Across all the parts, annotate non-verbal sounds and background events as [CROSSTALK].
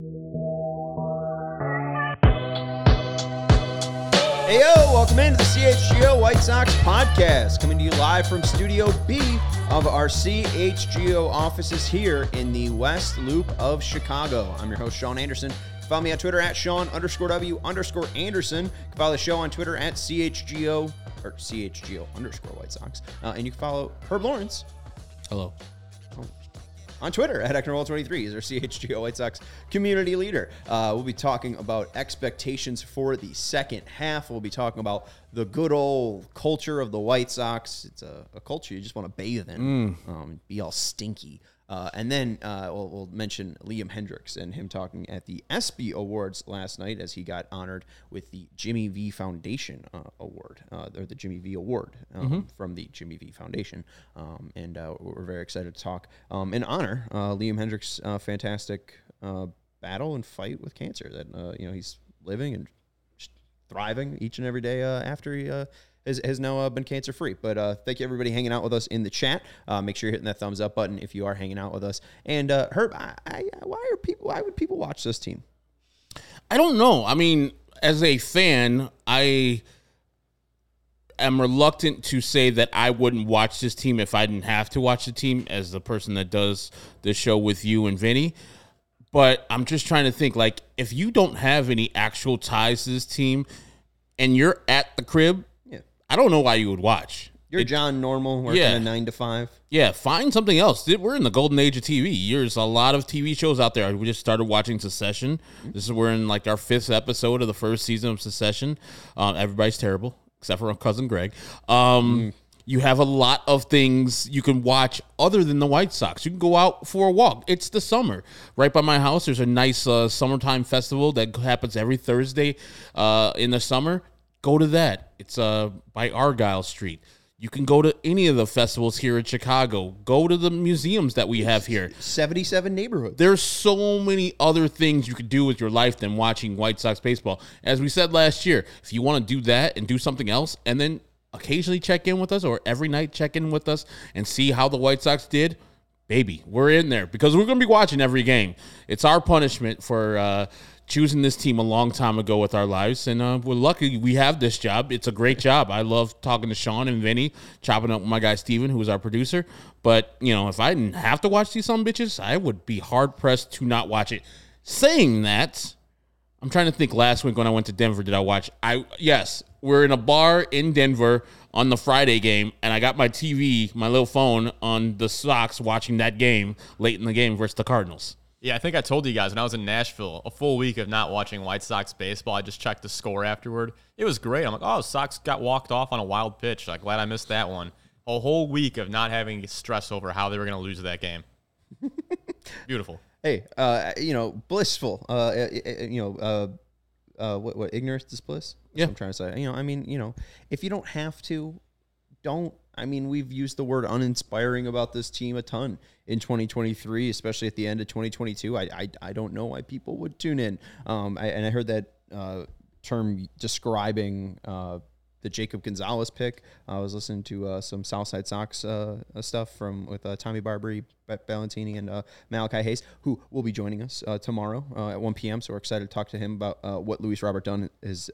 Hey yo, welcome into the CHGO White Sox podcast, coming to you live from Studio B of our CHGO offices here in the West Loop of Chicago. I'm your host, Sean Anderson. Follow me on Twitter at Sean underscore W underscore Anderson. You can follow the show on Twitter at CHGO or CHGO underscore White Sox. Uh, and you can follow Herb Lawrence Hello. On Twitter at Ecknerwall23. He's our CHGO White Sox community leader. Uh, we'll be talking about expectations for the second half. We'll be talking about the good old culture of the White Sox. It's a, a culture you just want to bathe in, um, be all stinky. Uh, and then uh, we'll, we'll mention Liam Hendriks and him talking at the ESPY Awards last night as he got honored with the Jimmy V Foundation uh, Award, uh, or the Jimmy V Award um, from the Jimmy V Foundation. Um, and uh, we're very excited to talk um, and honor uh, Liam Hendriks' uh, fantastic uh, battle and fight with cancer. That uh, you know he's living and thriving each and every day uh, after he uh, has, has now uh, been cancer free. But uh, thank you everybody hanging out with us in the chat. Uh, make sure you're hitting that thumbs up button if you are hanging out with us. And uh, Herb, I, I, why are people? Why would people watch this team? I don't know. I mean, as a fan, I am reluctant to say that I wouldn't watch this team if I didn't have to watch the team as the person that does the show with you and Vinny. But I'm just trying to think like if you don't have any actual ties to this team and you're at the crib. I don't know why you would watch. You're John Normal working Yeah. a nine to five. Yeah, find something else. We're in the golden age of TV. There's a lot of TV shows out there. We just started watching Succession. This is we're in like our fifth episode of the first season of Succession. Um, everybody's terrible except for our cousin Greg. Um, You have a lot of things you can watch other than the White Sox. You can go out for a walk. It's the summer. Right by my house, there's a nice uh, summertime festival that happens every Thursday uh, in the summer. Go to that. It's uh, by Argyle Street. You can go to any of the festivals here in Chicago. Go to the museums that we have here. Seventy-seven neighborhoods. There's so many other things you could do with your life than watching White Sox baseball. As we said last year, if you want to do that and do something else, and then occasionally check in with us or every night check in with us and see how the White Sox did, baby, we're in there because we're going to be watching every game. It's our punishment for uh, choosing this team a long time ago with our lives, and uh, we're lucky we have this job. It's a great job. I love talking to Sean and Vinny, chopping up with my guy Steven, who is our producer. But you know, if I didn't have to watch these some bitches, I would be hard pressed to not watch it. Saying that. I'm trying to think last week when I went to Denver, did I watch? I yes, we're in a bar in Denver on the Friday game, and I got my TV, my little phone on the Sox watching that game late in the game versus the Cardinals. Yeah, I think I told you guys when I was in Nashville, a full week of not watching White Sox baseball. I just checked the score afterward. It was great. I'm like, oh, Sox got walked off on a wild pitch. Like, glad I missed that one. A whole week of not having stress over how they were going to lose that game. [LAUGHS] Beautiful. Hey, uh, you know, blissful. Uh, uh, uh, you know, uh, uh, what, what ignorance is bliss? That's Yeah. what I'm trying to say. You know, I mean, you know, if you don't have to, don't. I mean, we've used the word uninspiring about this team a ton in 2023, especially at the end of 2022. I I, I don't know why people would tune in. Um, I, and I heard that uh, term describing uh, the Jacob Gonzalez pick. I was listening to uh, some Southside Sox uh, uh, stuff from with uh, Tommy Barbary, Ballantini, and uh, Malachi Hayes, who will be joining us uh, tomorrow uh, at 1 p.m. So we're excited to talk to him about uh, what Luis Robert Dunn is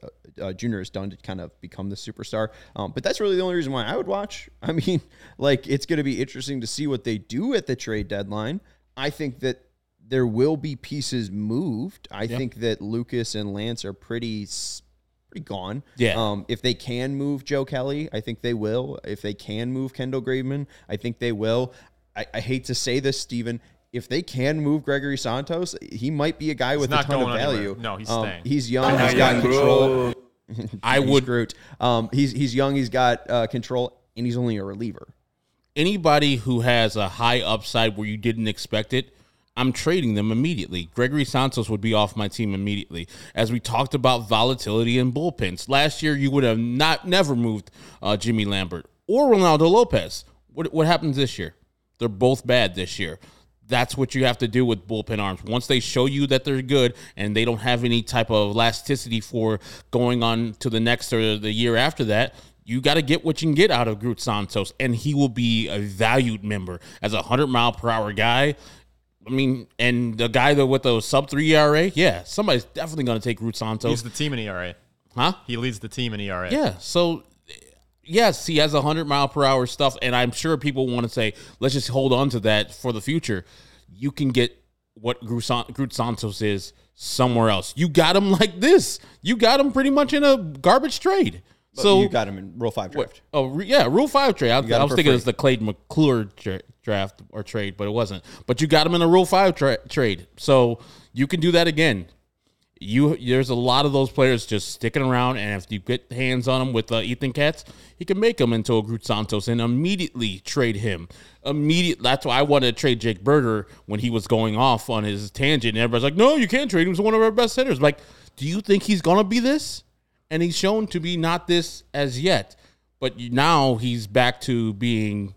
Jr. has done to kind of become the superstar. Um, but that's really the only reason why I would watch. [LAUGHS] I mean, like it's going to be interesting to see what they do at the trade deadline. I think that there will be pieces moved. I think that Lucas and Lance are pretty s- pretty gone. Yeah. Um, if they can move Joe Kelly, I think they will. If they can move Kendall Graveman, I think they will. I, I hate to say this, Steven. If they can move Gregory Santos, he might be a guy with a ton of going anywhere. value. No, he's Um, staying. He's young. He's got control. [LAUGHS] I would Groot. Um, he's he's young. He's got uh, control, and he's only a reliever. anybody who has a high upside where you didn't expect it, I'm trading them immediately. Gregory Santos would be off my team immediately. As we talked about volatility and bullpens. Last year, you would have not never moved uh, Jimmy Lambert or Ronaldo Lopez. What, what happens this year? They're both bad this year. That's what you have to do with bullpen arms. Once they show you that they're good and they don't have any type of elasticity for going on to the next or the year after that, you got to get what you can get out of Groot Santos, and he will be a valued member as a hundred mile per hour guy. I mean, and the guy that with the sub three ERA, yeah, somebody's definitely going to take Groot Santos, He's the team in ERA. huh? He leads the team in ERA. Yeah. So yes, he has a hundred mile per hour stuff, and I'm sure people want to say, let's just hold on to that for the future. You can get what Groot Santos is somewhere else. You got him like this. You got him pretty much in a garbage trade. So So you got him in Rule Five draft. Oh re- yeah, Rule Five trade. I, I was thinking free. was the Clayton McClure dra- draft or trade, but it wasn't. But you got him in a Rule Five tra- trade, so you can do that again. You there's a lot of those players just sticking around, and if you get hands on them with uh, Ethan Katz, he can make him into a Groot Santos and immediately trade him. Immediate. That's why I wanted to trade Jake Burger when he was going off on his tangent, and everybody's like, "No, you can't trade him. He's one of our best hitters." Like, do you think he's gonna be this? And he's shown to be not this as yet. But now he's back to being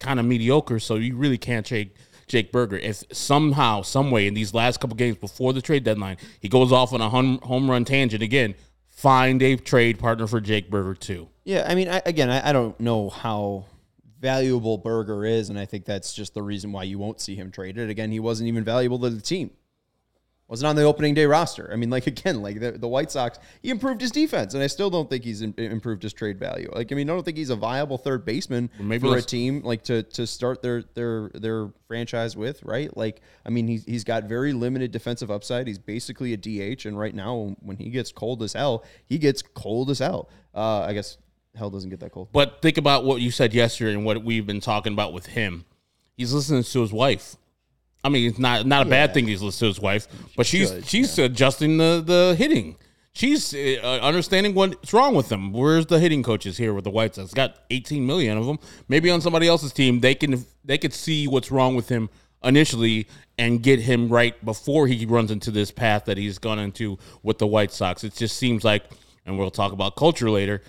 kind of mediocre, so you really can't trade Jake Burger. If somehow, some way, in these last couple games before the trade deadline, he goes off on a home, home run tangent again, find a trade partner for Jake Burger too. Yeah, I mean, I, again, I, I don't know how valuable Burger is, and I think that's just the reason why you won't see him traded. Again, he wasn't even valuable to the team. Wasn't on the opening day roster. I mean, like [LAUGHS] again, like the, the White Sox, he improved his defense, and I still don't think he's im- improved his trade value. Like, I mean, I don't think he's a viable third baseman maybe for a team like to to start their their their franchise with, right? Like, I mean, he's he's got very limited defensive upside. He's basically a DH, and right now, when he gets cold as hell, he gets cold as hell. Uh, I guess hell doesn't get that cold. But think about what you said yesterday and what we've been talking about with him. He's listening to his wife. I mean, it's not not a bad thing he's listening to his wife, but she's should, she's adjusting the the hitting. She's uh, understanding what's wrong with them. Where's the hitting coaches here with the White Sox? Got 18 million of them. Maybe on somebody else's team, they can they could see what's wrong with him initially and get him right before he runs into this path that he's gone into with the White Sox. It just seems like, and we'll talk about culture later.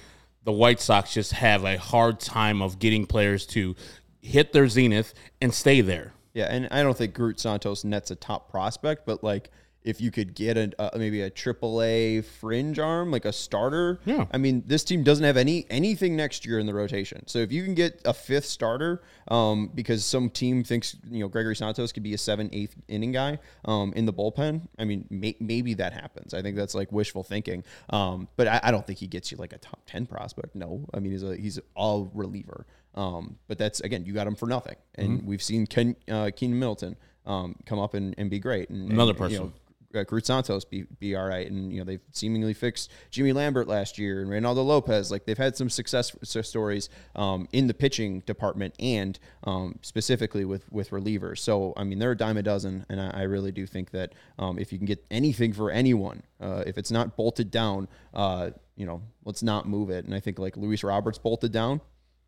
The White Sox just have a hard time of getting players to hit their zenith and stay there. Yeah, and I don't think Groot Santos nets a top prospect, but like if you could get a uh, maybe a triple A fringe arm, like a starter. Yeah. I mean, this team doesn't have any anything next year in the rotation. So if you can get a fifth starter, um, because some team thinks you know Gregory Santos could be a seven eighth inning guy, um, in the bullpen. I mean, may, maybe that happens. I think that's like wishful thinking. Um, but I, I don't think he gets you like a top ten prospect. No, I mean he's a he's all reliever. Um, but that's again, you got him for nothing, and we've seen Ken uh, Keynan Middleton um, come up and, and be great. And, Another and, person. You know, uh, Groot Santos be be all right, and you know they've seemingly fixed Jimmy Lambert last year and Reynaldo Lopez. Like they've had some success stories um, in the pitching department and um, specifically with with relievers. So I mean they're a dime a dozen, and I, I really do think that um, if you can get anything for anyone, uh, if it's not bolted down, uh, you know, let's not move it. And I think like Luis Roberts bolted down.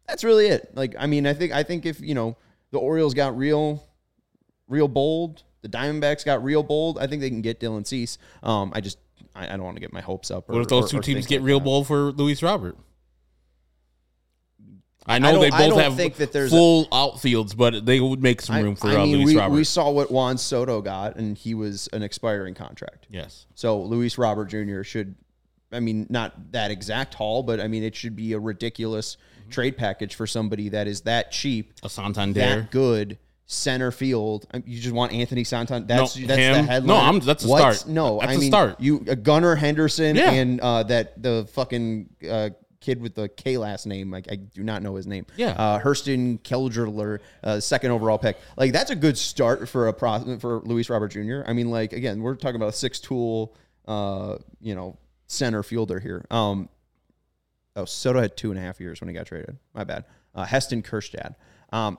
That's really it. Like I mean I think I think if you know the Orioles got real real bold. The Diamondbacks got real bold. I think they can get Dylan Cease. Um, I just I, I don't want to get my hopes up. Or, What if those or- two or teams get like real that. bold for Luis Robert? I know don't- they both have think that there's a- full outfields, but they would make some I, room for I uh, mean, Luis we, Robert. we saw what Juan Soto got, and he was an expiring contract. yes, So Luis Robert Jr. should, I mean, not that exact haul, but I mean, it should be a ridiculous Mm-hmm. trade package for somebody that is that cheap, a Santander. that good. Center field. You just want Anthony Santan. That's No, that's the him. headline. No, I'm- that's a What? start. No, That's I a mean start. you uh, Gunnar Henderson Yeah. and uh, that the fucking uh, kid with the K last name. Like I do not know his name. Yeah. uh, Hurston Keldrler, uh, second overall pick. Like that's a good start for a pro for Luis Robert Jr. I mean, like again, we're talking about a six tool, uh, you know, center fielder here. Um, oh, Soto had two and a half years when he got traded. My bad. Uh, Heston Kjerstad. Um,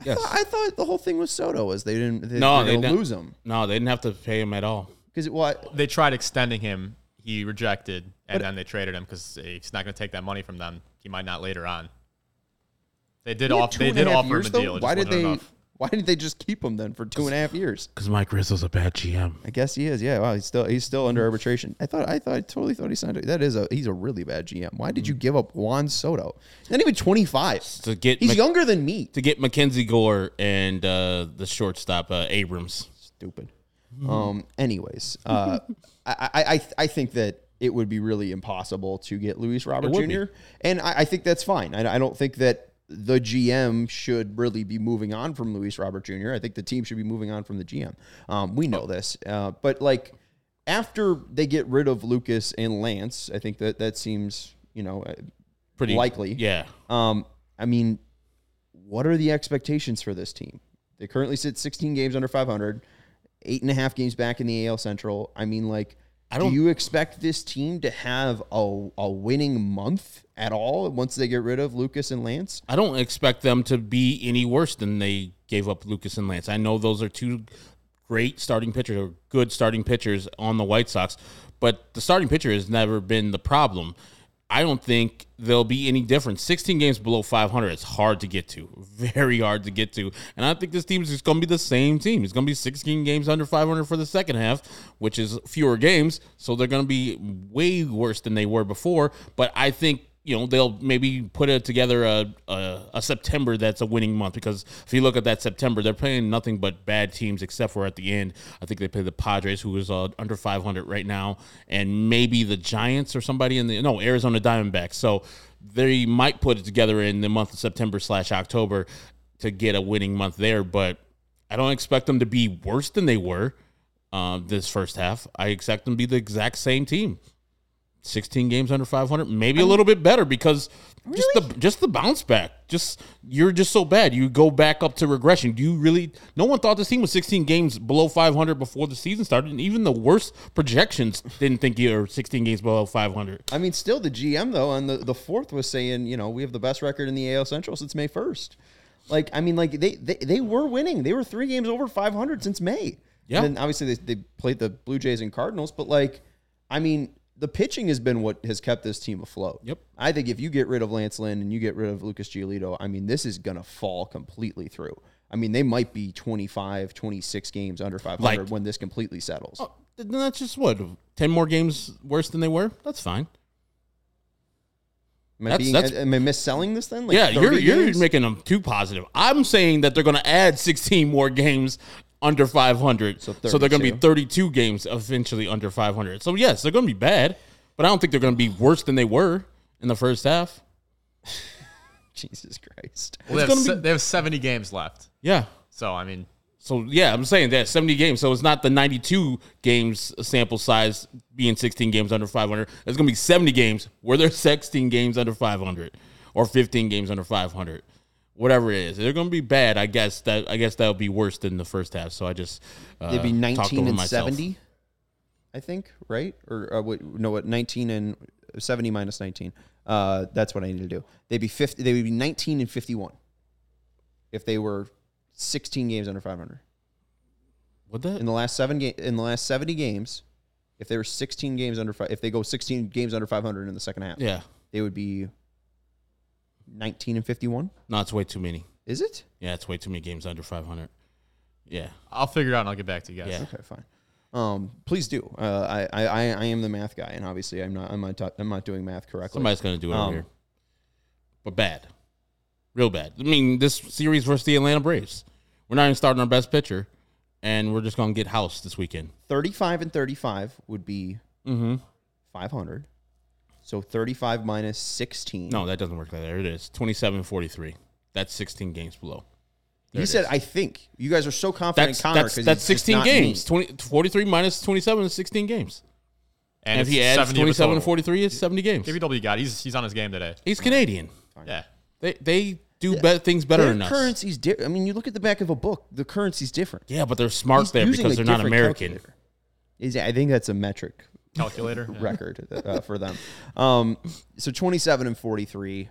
I Yes. thought- I thought the whole thing with Soto was they didn't they, No, no, they they didn't. lose him No, they didn't have to pay him at all. because what They tried extending him. He rejected, and then they traded him because he's not going to take that money from them. He might not later on. They did He had off. They did offer years, him a deal. Why did they- enough. Why didn't they just keep him then for two and a half years? Because Mike Rizzo's a bad GM. I guess he is. Yeah. Wow. He's still he's still under arbitration. I thought I thought I totally thought he signed. it. That is a he's a really bad GM. Why did you give up Juan Soto? Not even twenty five. To get He's Mc- younger than me. to get Mackenzie Gore and uh, the shortstop uh, Abrams. Stupid. Um. Anyways, uh, [LAUGHS] I, I I I think that it would be really impossible to get Luis Robert would Jr. And I, I think that's fine. I, I don't think that the GM should really be moving on from Luis Robert Jr. I think the team should be moving on from the GM. Um, we know this, uh, but like after they get rid of Lucas and Lance, I think that that seems you know uh, Pretty Likely. Yeah. Um, I mean, what are the expectations for this team? They currently sit 16 games under 500, eight and a half games back in the AL Central. I mean, like, I do don't- you expect this team to have a, a winning month at all once they get rid of Lucas and Lance? I don't expect them to be any worse than they gave up Lucas and Lance. I know those are two great starting pitchers or good starting pitchers on the White Sox, but the starting pitcher has never been the problem. I don't think there'll be any difference. 16 games below 500 is hard to get to, [LAUGHS] very hard to get to. And I think this team is just going to be the same team. It's going to be 16 games under 500 for the second half, which is fewer games. So they're going to be way worse than they were before. But I think you know they'll maybe put it together a, a a September that's a winning month because if you look at that September, they're playing nothing but bad teams except for at the end. I think they play the Padres, who is uh, under 500 right now, and maybe the Giants or somebody in the no Arizona Diamondbacks. So they might put it together in the month of September slash October to get a winning month there, but I don't expect them to be worse than they were uh, this first half. I expect them to be the exact same team. 16 games under 500 maybe a little bit better because just the just the bounce back just you're just so bad you go back up to regression do you really no one thought this team was 16 games below 500 before the season started and even the worst projections didn't think you were 16 games below 500 I mean, still the GM though on the, the fourth was saying, you know, we have the best record in the AL Central since May first. Like, I mean, like they they, they were winning. They were three games over 500 since May. Yeah. And then obviously they, they played the Blue Jays and Cardinals, but like, I mean, the pitching has been what has kept this team afloat. Yep. I think if you get rid of Lance Lynn and you get rid of Lucas Giolito, I mean, this is going to fall completely through. I mean, they might be 25, 26 games under 500 Like- when this completely settles. oh, then that's just what 10 more games worse than they were that's fine Am I, that's- being, that's- am I misselling this then? Like yeah you're 30 you're making them too positive i'm saying that they're going to add 16 more games under 500 so, So they're going to be 32. 32 games eventually under 500 so yes they're going to be bad but i don't think they're going to be worse than they were in the first half [LAUGHS] Jesus Christ. Well, they, have se- be- they have 70 games left. yeah So, I mean, so yeah i'm saying that 70 games so it's not the 92 games sample size being 16 games under 500 it's going to be 70 games where there's [LAUGHS] 16 games under 500 or 15 games under 500 whatever it is they're going to be bad i guess that i guess that'll be worse than the first half so i just uh, They'd be 19 and myself. 70, I think, right? Or uh, what, no, what 19 and 70 minus 19. Uh, that's what I need to do. They'd be 50 they would be 19 and 51 if they were 16 games under 500. what that In the last 7 ga- in the last 70 games, if they were 16 games under fi- if they go 16 games under 500 in the second half, yeah they would be 19 and 51. no it's way too many Is it? yeah it's way too many games under 500 yeah I'll figure it out and I'll get back to you guys. Yeah. Okay, fine. Um, please do. Uh, I, I, I am the math guy, and obviously, I'm not. I'm not. ta- I'm not doing math correctly. somebody's going to do it Um, over here but bad real bad i mean this series versus the atlanta braves we're not even starting our best pitcher and we're just going to get house this weekend 35 and 35 would be mm-hmm 500. So 35 minus 16. No, that doesn't work like that. There it is. 27 43. That's 16 games below. There he said, is. "I think." You guys are so confident That's in Connor that's, that's 16 games. 20, 43 minus 27 is 16 games. And, if he adds 70 of a 27 and total. 43, it's 70 games. KBW got he's he's on his game today. He's Canadian. Yeah. They they do be- things better Their than us. currency's di- I mean, you look at the back of a book. The currency's different. Yeah, but they're smart He's there because they're not American. Is I think that's a metric Calculator. Yeah. [LAUGHS] record uh, for them. Um, so 27 and 43.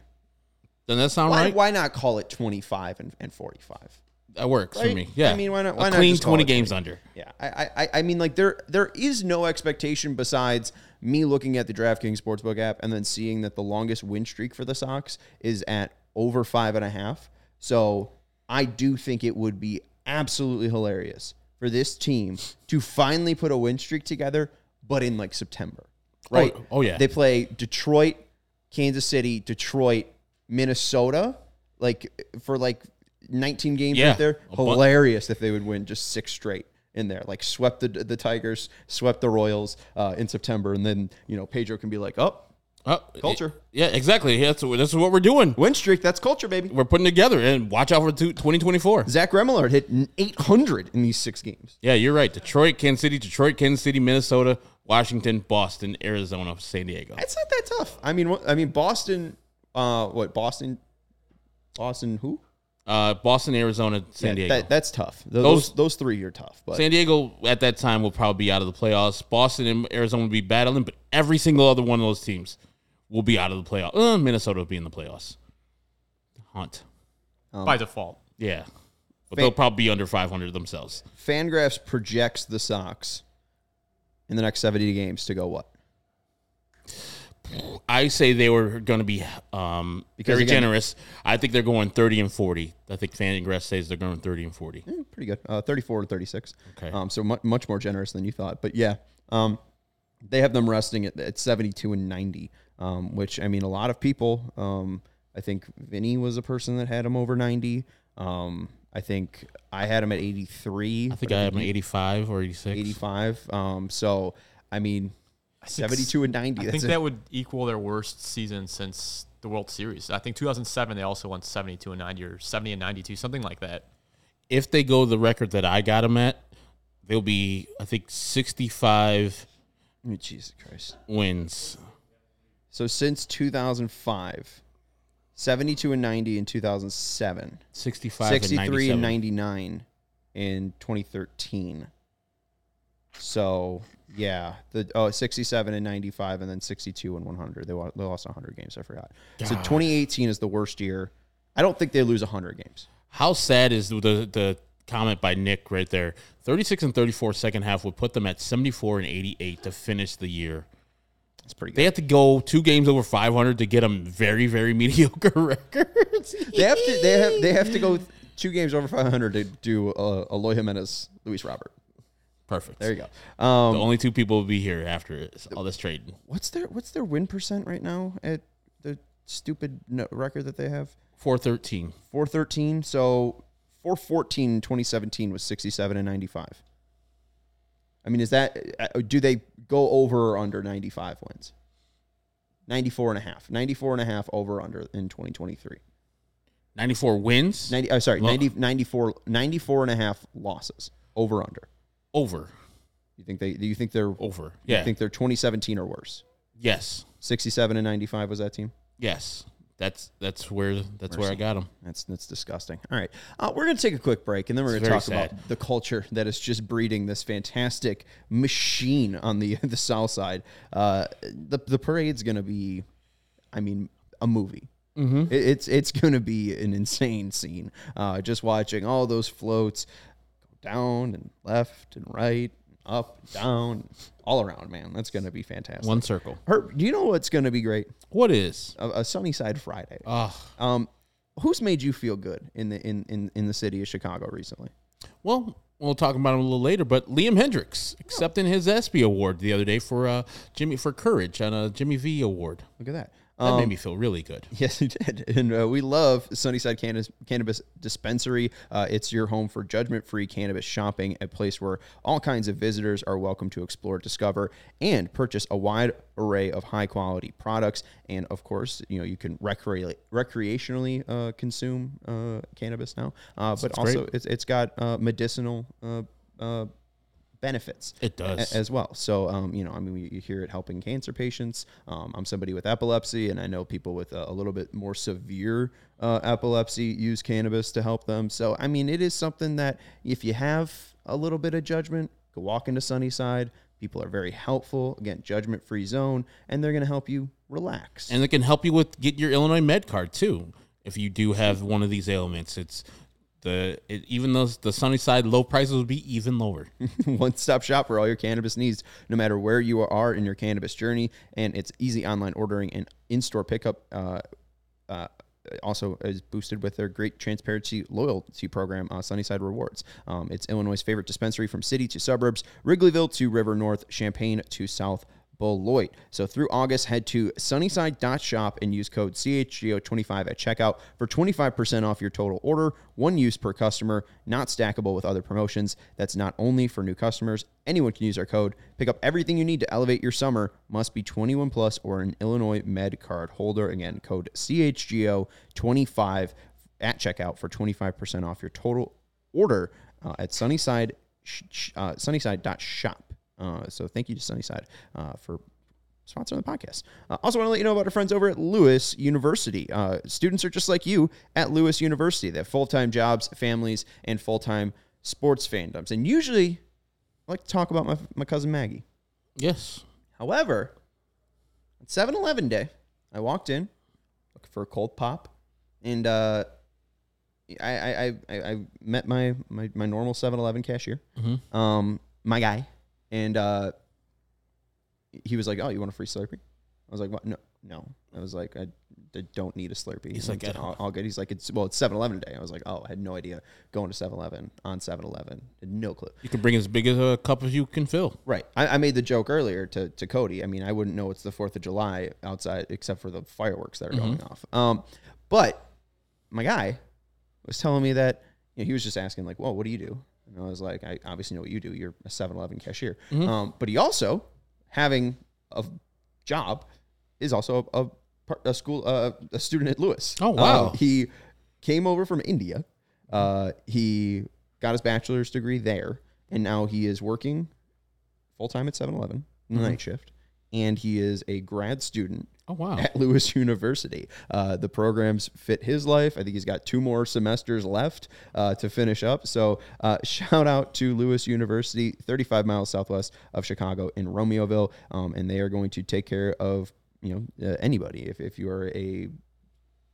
Doesn't that sound Why, right? why not call it 25 and, and 45? That works for me. Yeah. I mean, why not- A why not clean just 20 games 20? under. Yeah, I, I, I mean, like there, there is no expectation besides me looking at the DraftKings Sportsbook app and then seeing that the longest win streak for the Sox is at over five and a half. So I do think it would be absolutely hilarious for this team to finally put a win streak together, but in like September, right? oh, yeah. They play Detroit, Kansas City, Detroit, Minnesota, like for like 19 games Yeah. right there. Hilarious if they would win just six straight in there, like swept the the Tigers, swept the Royals uh, in September, and then you know Pedro can be like, oh, Oh, Culture. Yeah, exactly. That's that's what we're doing. win streak, that's culture, baby. We're putting together and watch out for two- 2024. Zach Remillard hit 800 in these six games. Yeah, you're right. Detroit, Kansas City, Detroit, Kansas City, Minnesota, Washington, Boston, Arizona, San Diego. It's not that tough. I mean, I mean Boston. Uh, what Boston? Boston who? Uh, Boston, Arizona, San Yeah, Diego. That, that's tough. Those, Those- those those three are tough. But San Diego at that time will probably be out of the playoffs. Boston and Arizona will be battling, but every single other one of those teams will be out of the playoffs. Uh, Minnesota will be in the playoffs. Hunt. by default. Yeah. But Fan- they'll probably be under 500 themselves. Fangraphs projects the Sox in the next 70 games to go what? I say they were going to be um, very again- generous. I think they're going 30 and 40. I think Fangraphs says they're going 30 and 40. Eh, pretty good. Uh, 34 to 36. Okay. Um, so much, much more generous than you thought. But yeah, um, they have them resting at, at 72 and 90, um, which, I mean, a lot of people, um, I think Vinny was a person that had him over 90. Um, I think I had him at 83. I think but I have an 85 or 86. 85. Um, so, I mean, think 72 and 90. I think a- that would equal their worst season since the World Series. I think 2007 they also won 72 and 90 or 70 and 92, something like that. If they go the record that I got them at, they'll be, I think, 65 Oh, Jesus Christ. wins. So since 2005, 72 and 90 in 2007, 65 63 and and 99 in 2013. So yeah, the oh 67 and 95, and then 62 and 100. They, wa- they lost 100 games. I forgot. So 2018 is the worst year. I don't think they lose 100 games. How sad is the the comment by Nick right there? 36 and 34 second half would put them at 74 and 88 to finish the year. It's pretty They good. have to go two games over 500 to get them very, very [LAUGHS] mediocre records. They have to. They have. They have to go two games over 500 to do uh, Eloy Jimenez, Luis Robert. Perfect. There you go. Um, the only two people will be here after all this trading. what's their What's their win percent right now at the stupid no- record that they have? 413. 413. So 414 in 2017 was 67 and 95. I mean, is that, uh, do they go over or under 95 wins? 94 and a half. 94 and a half over under in 2023. 94 wins 90, uh, sorry, Well- 90, 94, 94 and a half losses over under. over. You think they, do you think they're, Over. Yeah. you think they're 2017 or worse? yes. 67 and 95 was that team? Yes. That's that's where that's where I got them. That's that's disgusting. All right, uh, we're gonna take a quick break, and then we're It's gonna talk very about the culture that is just breeding this fantastic machine on the [LAUGHS] the south side. Uh, the the parade's gonna be, I mean, a movie. Mm-hmm. It, it's it's gonna be an insane scene. Uh, just watching all those floats go down and left and right, up, down, all around. Man, that's gonna be fantastic. One circle. Herb, do you know what's gonna be great? What is? A, a sunny side Friday. Oh, Um, who's made you feel good in the in, in, in the city of Chicago recently? well, we'll talk about him a little later. But Liam Hendriks accepting his ESPY award the other day for uh, Jimmy for courage on a Jimmy V award. Look at that. That Um, made me feel really good. [LAUGHS] Yes, you did. And uh, we love Sunnyside Cannabis, Cannabis Dispensary. Uh, it's your home for judgment free cannabis shopping, a place where all kinds of visitors are welcome to explore, discover, and purchase a wide array of high quality products. And of course, you know, you can recre- recreationally uh, consume uh, cannabis now, uh, but That's also great. it's, it's got uh, medicinal. Uh, uh, benefits It a- does. as well. So, um, you know, I mean, we, you hear it helping cancer patients. Um, I'm somebody with epilepsy, and I know people with a, a little bit more severe uh, epilepsy use cannabis to help them. So, I mean, it is something that if you have a little bit of judgment, go walk into Sunnyside. People are very helpful. Again, judgment free zone, and they're going to help you relax. and it can help you with get your Illinois Med card too. If you do have one of these ailments, it's the it, even though the Sunnyside low prices will be even lower. [LAUGHS] one stop shop for all your cannabis needs, no matter where you are in your cannabis journey. And it's easy online ordering and in store pickup. Uh, uh, also is boosted with their great transparency loyalty program, uh, Sunnyside Rewards. Um, it's Illinois' favorite dispensary from city to suburbs, Wrigleyville to River North, Champaign to South Beloit. So through August, head to sunnyside.shop and use code CHGO25 at checkout for 25% off your total order. One use per customer, not stackable with other promotions. That's not only for new customers. Anyone can use our code. Pick up everything you need to elevate your summer. Must be 21 plus or an Illinois Med card holder. Again, code CHGO25 at checkout for 25% off your total order uh, at Sunnyside uh, sunnyside.shop. Uh, so thank you to Sunnyside uh, for sponsoring the podcast. Uh, also, want to let you know about our friends over at Lewis University. Uh, students are just like you at Lewis University. They have full time jobs, families, and full time sports fandoms. And usually, I like to talk about my, my cousin Maggie. Yes. However, on 7 Eleven day, I walked in looking for a cold pop, and uh, I, I, I, I met my, my, my normal 7 Eleven cashier, um, my guy, and uh, he was like, "Oh, you want a free Slurpee?" I was like, "What? No, no." I was like, "I, I don't need a Slurpee." He's like, I'll, I'll. He's like, "It's well, it's 7-Eleven day." I was like, "Oh, I had no idea going to 7-Eleven on 7-Eleven. No clue." You can bring as big as a cup as you can fill. Right. I, I made the joke earlier to, to Cody. I mean, I wouldn't know it's the Fourth of July outside except for the fireworks that are going off. Um, but my guy was telling me that you know, he was just asking like, "Well, what do you do?" And I was like, "I obviously know what you do. You're a 7-Eleven cashier." Um, but he also having a job is also a, a, a school uh, a student at Lewis. Oh, wow. Um, he came over from India. Uh, he got his bachelor's degree there, and now he is working full time at 7 Eleven, night shift. And he is a grad student Oh wow. at Lewis University. Uh, the programs fit his life. I think he's got two more semesters left uh, to finish up. So, uh, [LAUGHS] shout out to Lewis University, 35 miles southwest of Chicago in Romeoville. Um, and they are going to take care of you know uh, anybody. If, if you are a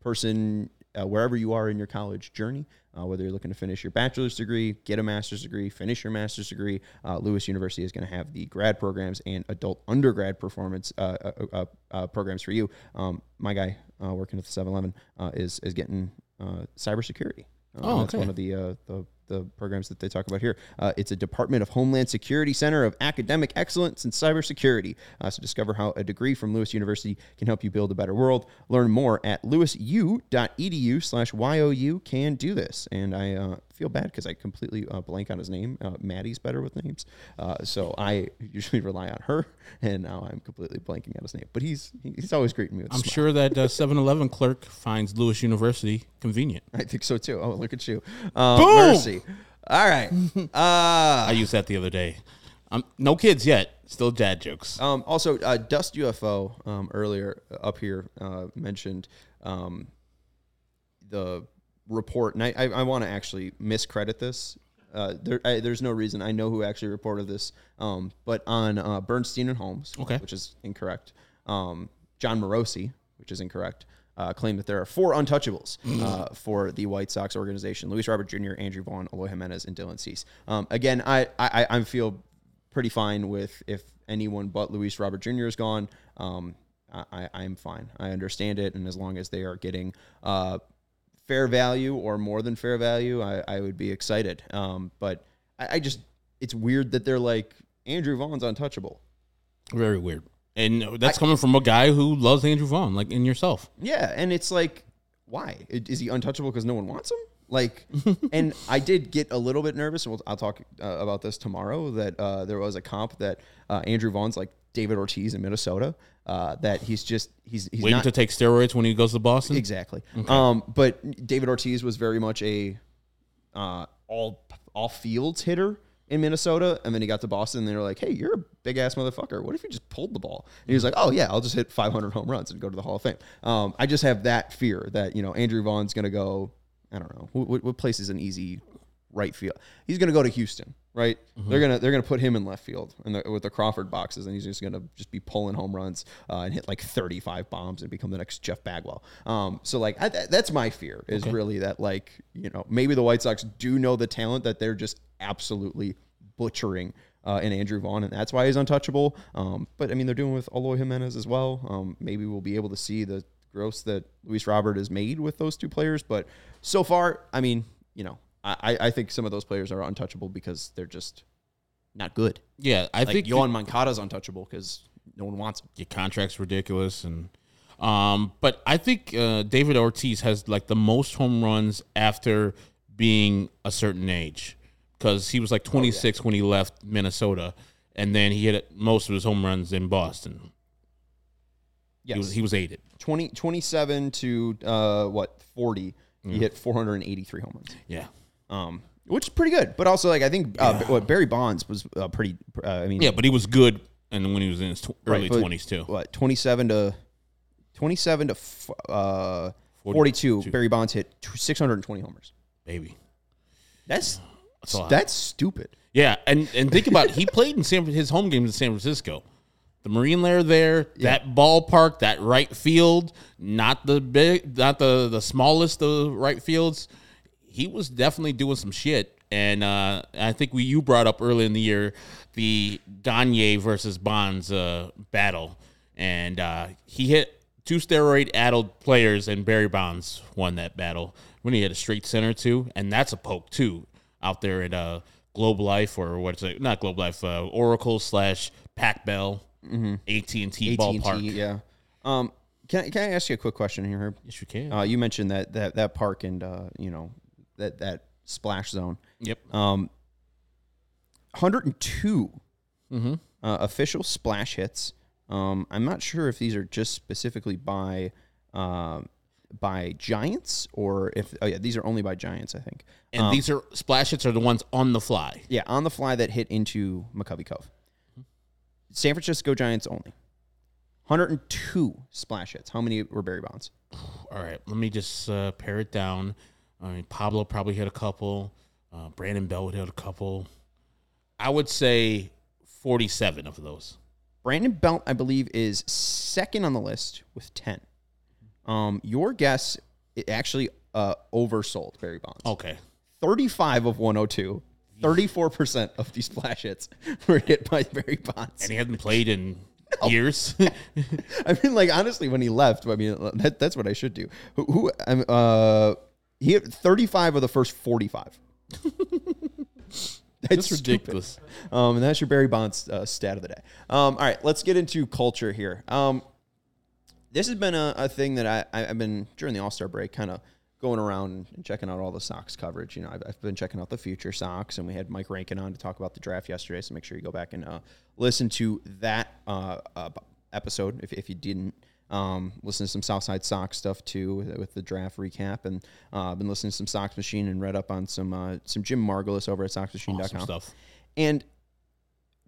person uh, wherever you are in your college journey, uh, whether you're looking to finish your bachelor's degree, get a master's degree, finish your master's degree, uh, Lewis University is going to have the grad programs and adult undergrad performance uh, uh, uh, uh, programs for you. Um, my guy uh, working at the 7-Eleven uh, is is getting uh, cybersecurity. Uh, Oh, that's okay. one of the uh, the the programs that they talk about here. Uh, it's a Department of Homeland Security Center of Academic Excellence in Cybersecurity. Uh, so discover how a degree from Lewis University can help you build a better world. Learn more at lewisu.edu slash YOU can do this. And I uh, feel bad because I completely uh, blank on his name. Uh, Maddie's better with names. Uh, so I [LAUGHS] usually rely on her, and now I'm completely blanking on his name. But he's he's always greeting me I'm sure that uh, [LAUGHS] 7-Eleven clerk finds Lewis University convenient. I think so too. Oh, look at you. Uh! Mercy. All right. [LAUGHS] Uh, I used that the other day. Um, no kids yet. Still dad jokes. Um, also, uh, Dust UFO um, earlier up here uh, mentioned um, the report, and I, I, I want to actually miscredit this. Uh, there, I, there's no reason. I know who actually reported this, um, but on uh, Bernstein and Holmes, Okay. which is incorrect. Um, Jon Morosi, which is incorrect. Uh, claimed that there are four untouchables [CLEARS THROAT] uh, for the White Sox organization: Luis Robert Jr., Andrew Vaughn, Eloy Jimenez, and Dylan Cease. Um, again, I, I I feel pretty fine with if anyone but Luis Robert Jr. is gone. Um, I, I I'm fine. I understand it, and as long as they are getting uh, fair value or more than fair value, I, I would be excited. Um, but I, I just it's weird that they're like Andrew Vaughn's untouchable. Very weird. And that's coming from a guy who loves Andrew Vaughn, like in yourself. Yeah, and it's like, why is he untouchable because no one wants him? Like, [LAUGHS] and I did get a little bit nervous, and we'll, I'll talk uh, about this tomorrow. That uh, there was a comp that uh, Andrew Vaughn's like David Ortiz in Minnesota. Uh, that he's just he's he's Waiting not to take steroids when he goes to Boston. exactly. Um, but David Ortiz was very much a uh, all all fields hitter in Minnesota, and then he got to Boston, and they were like, "Hey, you're a big ass motherfucker. What if you just pulled the ball?" And he was like, "Oh yeah, I'll just hit 500 home runs and go to the Hall of Fame." Um, I just have that fear that you know Andrew Vaughn's gonna go. I don't know what, what, place is an easy right field. He's gonna go to Houston, right? They're gonna they're gonna put him in left field and the, with the Crawford boxes, and he's just gonna just be pulling home runs uh, and hit like 35 bombs and become the next Jeff Bagwell. Um, so like I, that- that's my fear is really that like you know maybe the White Sox do know the talent that they're just absolutely butchering. Uh, in Andrew Vaughn, and that's why he's untouchable. Um, but I mean, they're doing with Eloy Jimenez as well. Um, maybe we'll be able to see the gross that Luis Robert has made with those two players. But so far, I mean, you know, I, I think some of those players are untouchable because they're just not good. Yeah, I Like think Yoán Moncada's untouchable because no one wants him. your contract's ridiculous and um but I think uh, David Ortiz has like the most home runs after being a certain age because he was like 26 when he left Minnesota and then he hit most of his home runs in Boston. Yes. He was he was aided. 20, 27 to uh, what, 40. He hit 483 home runs. Yeah. Um, which is pretty good. But also, like, I think uh, what Barry Bonds was uh, pretty, uh, I mean, Yeah, but he was good and when he was in his tw- Right, early but 20s too. what 27 to 27 to f- uh 42 Barry Bonds hit 620 homers. Baby. That's That's that's stupid. Yeah, and and think about it, he played in San his home games in San Francisco. The Marine Layer there, that ballpark, that right field, not the big, not the the smallest of right fields. He was definitely doing some shit, and uh, I think we you brought up early in the year the Gagne versus Bonds uh, battle, and uh, he hit two steroid addled players, and Barry Bonds won that battle when he hit a straight center too, and that's a poke too out there at uh, Globe Life or what's it? Not Globe Life, uh, Oracle slash Pac Bell, AT and T AT&T, ballpark. yeah. Um, can I, can I ask you a quick question here, Herb? Yes, you can. Uh, you mentioned that that that park and uh, you know that that splash zone. yep. Um, 102 Mm-hmm. uh, official splash hits. Um, I'm not sure if these are just specifically by uh, by Giants or if oh yeah these are only by Giants I think. And Um, these are splash hits are the ones on the fly. yeah on the fly that hit into McCovey Cove. San Francisco Giants only. 102 splash hits. How many were Barry Bonds? All right, let me just uh, pare it down. I mean, Pablo probably hit a couple. Uh, Brandon Belt would hit a couple. I would say forty-seven of those. Brandon Belt, I believe, is second on the list with 10. Um, your guess, it actually uh, oversold Barry Bonds. Okay. 35 of 102. 34% of these splash hits [LAUGHS] were hit by Barry Bonds. And he hasn't played in [LAUGHS] years. [LAUGHS] I mean, like honestly, when he left, I mean, that, that's what I should do. Who, who um, uh, he hit 35 of the first 45. [LAUGHS] That's That's ridiculous. Um, and that's your Barry Bonds uh, stat of the day. Um, all right, let's get into culture here. Um, this has been a, a thing that I, I, I've been during the All Star break, kind of going around and checking out all the Sox coverage. You know, I've, I've been checking out the future Sox, and we had Mike Rankin on to talk about the draft yesterday. So make sure you go back and uh, listen to that uh, uh, episode if, if you didn't. Um, listen to some Southside Sox stuff too with, with the draft recap, and uh, I've been listening to some Sox Machine and read up on some uh, some Jim Margalus over at SoxMachine.com Awesome stuff. and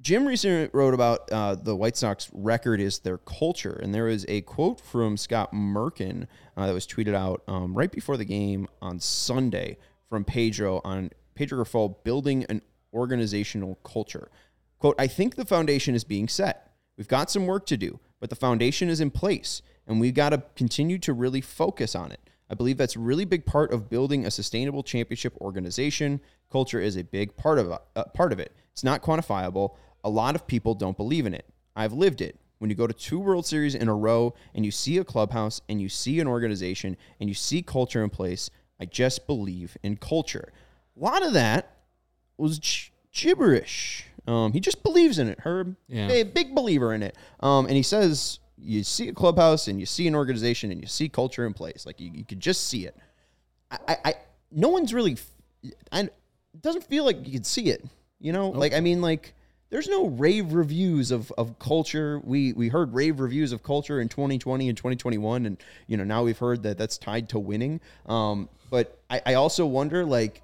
Jim recently wrote about uh, the White Sox record is their culture. And there is a quote from Scott Merkin uh, that was tweeted out um, right before the game on Sunday from Pedro on Pedro Grifol building an organizational culture. Quote, I think the foundation is being set. We've got some work to do, but the foundation is in place and we've got to continue to really focus on it. I believe that's a really big part of building a sustainable championship organization. Culture is a big part of uh, part of it. It's not quantifiable. A lot of people don't believe in it. I've lived it. When you go to two World Series in a row and you see a clubhouse and you see an organization and you see culture in place, I just believe in culture. A lot of that was gibberish. Um, he just believes in it. Herb, Yeah. a big believer in it. Um, and he says you see a clubhouse and you see an organization and you see culture in place. Like you, you could just see it. I, I, I no one's really. I, it doesn't feel like you could see it. You know, like I mean, like there's no rave reviews of, of culture. We we heard rave reviews of culture in 2020 and 2021, and you know now we've heard that that's tied to winning. Um, but I, I also wonder like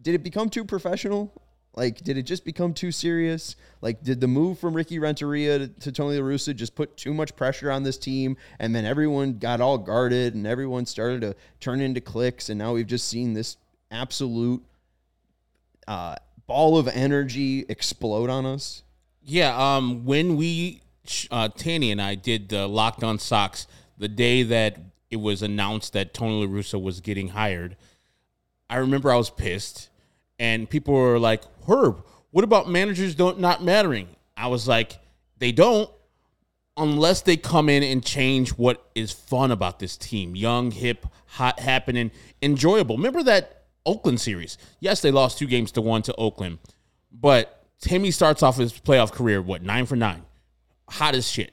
did it become too professional? Like, did it just become too serious? Like, did the move from Ricky Renteria to, to Tony La Russa just put too much pressure on this team? And then everyone got all guarded and everyone started to turn into clicks. And now we've just seen this absolute uh, ball of energy explode on us. Yeah, um, when we, uh, Tanny and I did the Locked On Sox the day that it was announced that Tony La Russa was getting hired, I remember I was pissed, and people were like, "Herb, what about managers don't not mattering?" I was like, "They don't, unless they come in and change what is fun about this team young, hip, hot, happening, enjoyable. Remember that Oakland series? Yes, they lost two games to one to Oakland, but Timmy starts off his playoff career, what, nine for nine? Hot as shit.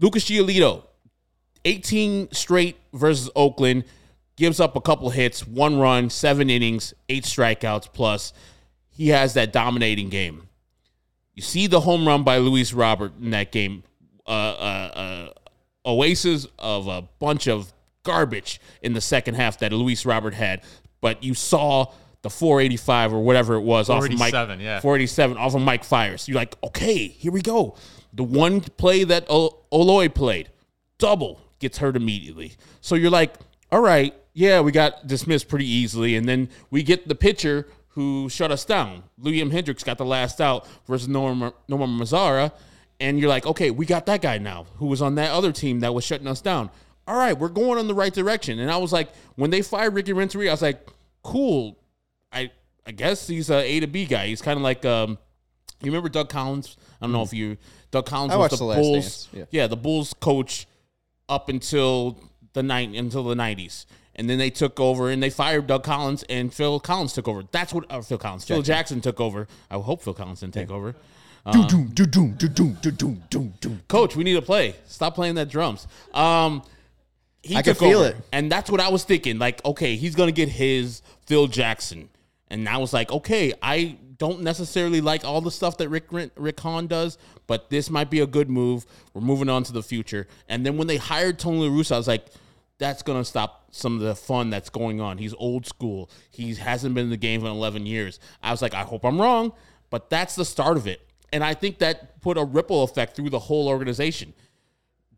Lucas Giolito, 18 straight versus Oakland, gives up a couple hits, one run, seven innings, eight strikeouts plus. He has that dominating game. You see the home run by Luis Robert in that game. Uh, uh, uh, oasis of a bunch of garbage in the second half that Luis Robert had, but you saw the 485 or whatever it was off of Mike 487, yeah. 487 off of Mike Fiers. You're like, okay, here we go. The one play that o- Eloy played, double gets hurt immediately. So you're like, all right, yeah, we got dismissed pretty easily, and then we get the pitcher who shut us down. Liam Hendriks got the last out versus Norma, Nomar Mazara, and you're like, okay, we got that guy now who was on that other team that was shutting us down. All right, we're going in the right direction. And I was like, when they fired Ricky Renteria, I was like, cool. I I guess he's a A to B guy. He's kind of like um, you remember Doug Collins? I don't know if you Doug Collins I was the, The Last Bulls. Dance, yeah. the Bulls coach up until the night until the nineties. And then they took over and they fired Doug Collins and Phil Collins took over. That's what uh, Phil Collins. Phil Jackson took over. I hope Phil Collins didn't take over. Coach, we need to play. Stop playing that drums. Um, he I took feel over. it. and that's what I was thinking. Like, okay, he's gonna get his Phil Jackson, and I was like, okay, I don't necessarily like all the stuff that Rick Rick Hahn does, but this might be a good move. We're moving on to the future. And then when they hired Tony La Russa, I was like, that's gonna stop some of the fun that's going on. He's old school. He hasn't been in the game in 11 years. I was like, I hope I'm wrong, but that's the start of it. And I think that put a ripple effect through the whole organization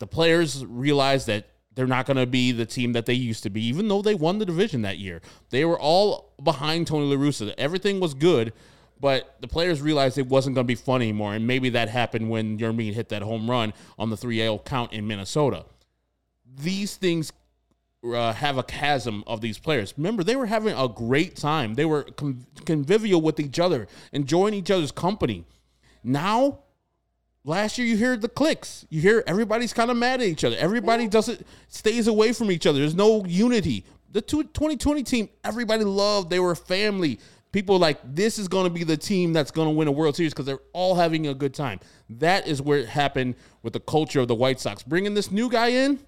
the players realized that they're not going to be the team that they used to be, even though they won the division that year. They were all behind Tony La Russa. Everything was good, but the players realized it wasn't going to be fun anymore. And maybe that happened when Yermin hit that home run on the 3 0 count in Minnesota. These things uh, have a chasm of these players. Remember, they were having a great time. They were con- convivial with each other, enjoying each other's company. Now, last year you hear the clicks. You hear everybody's kind of mad at each other. Everybody doesn't stays away from each other. There's no unity. The two, 2020 team, everybody loved. They were family. People like this is going to be the team that's going to win a World Series because they're all having a good time. That is where it happened with the culture of the White Sox. Bringing this new guy in,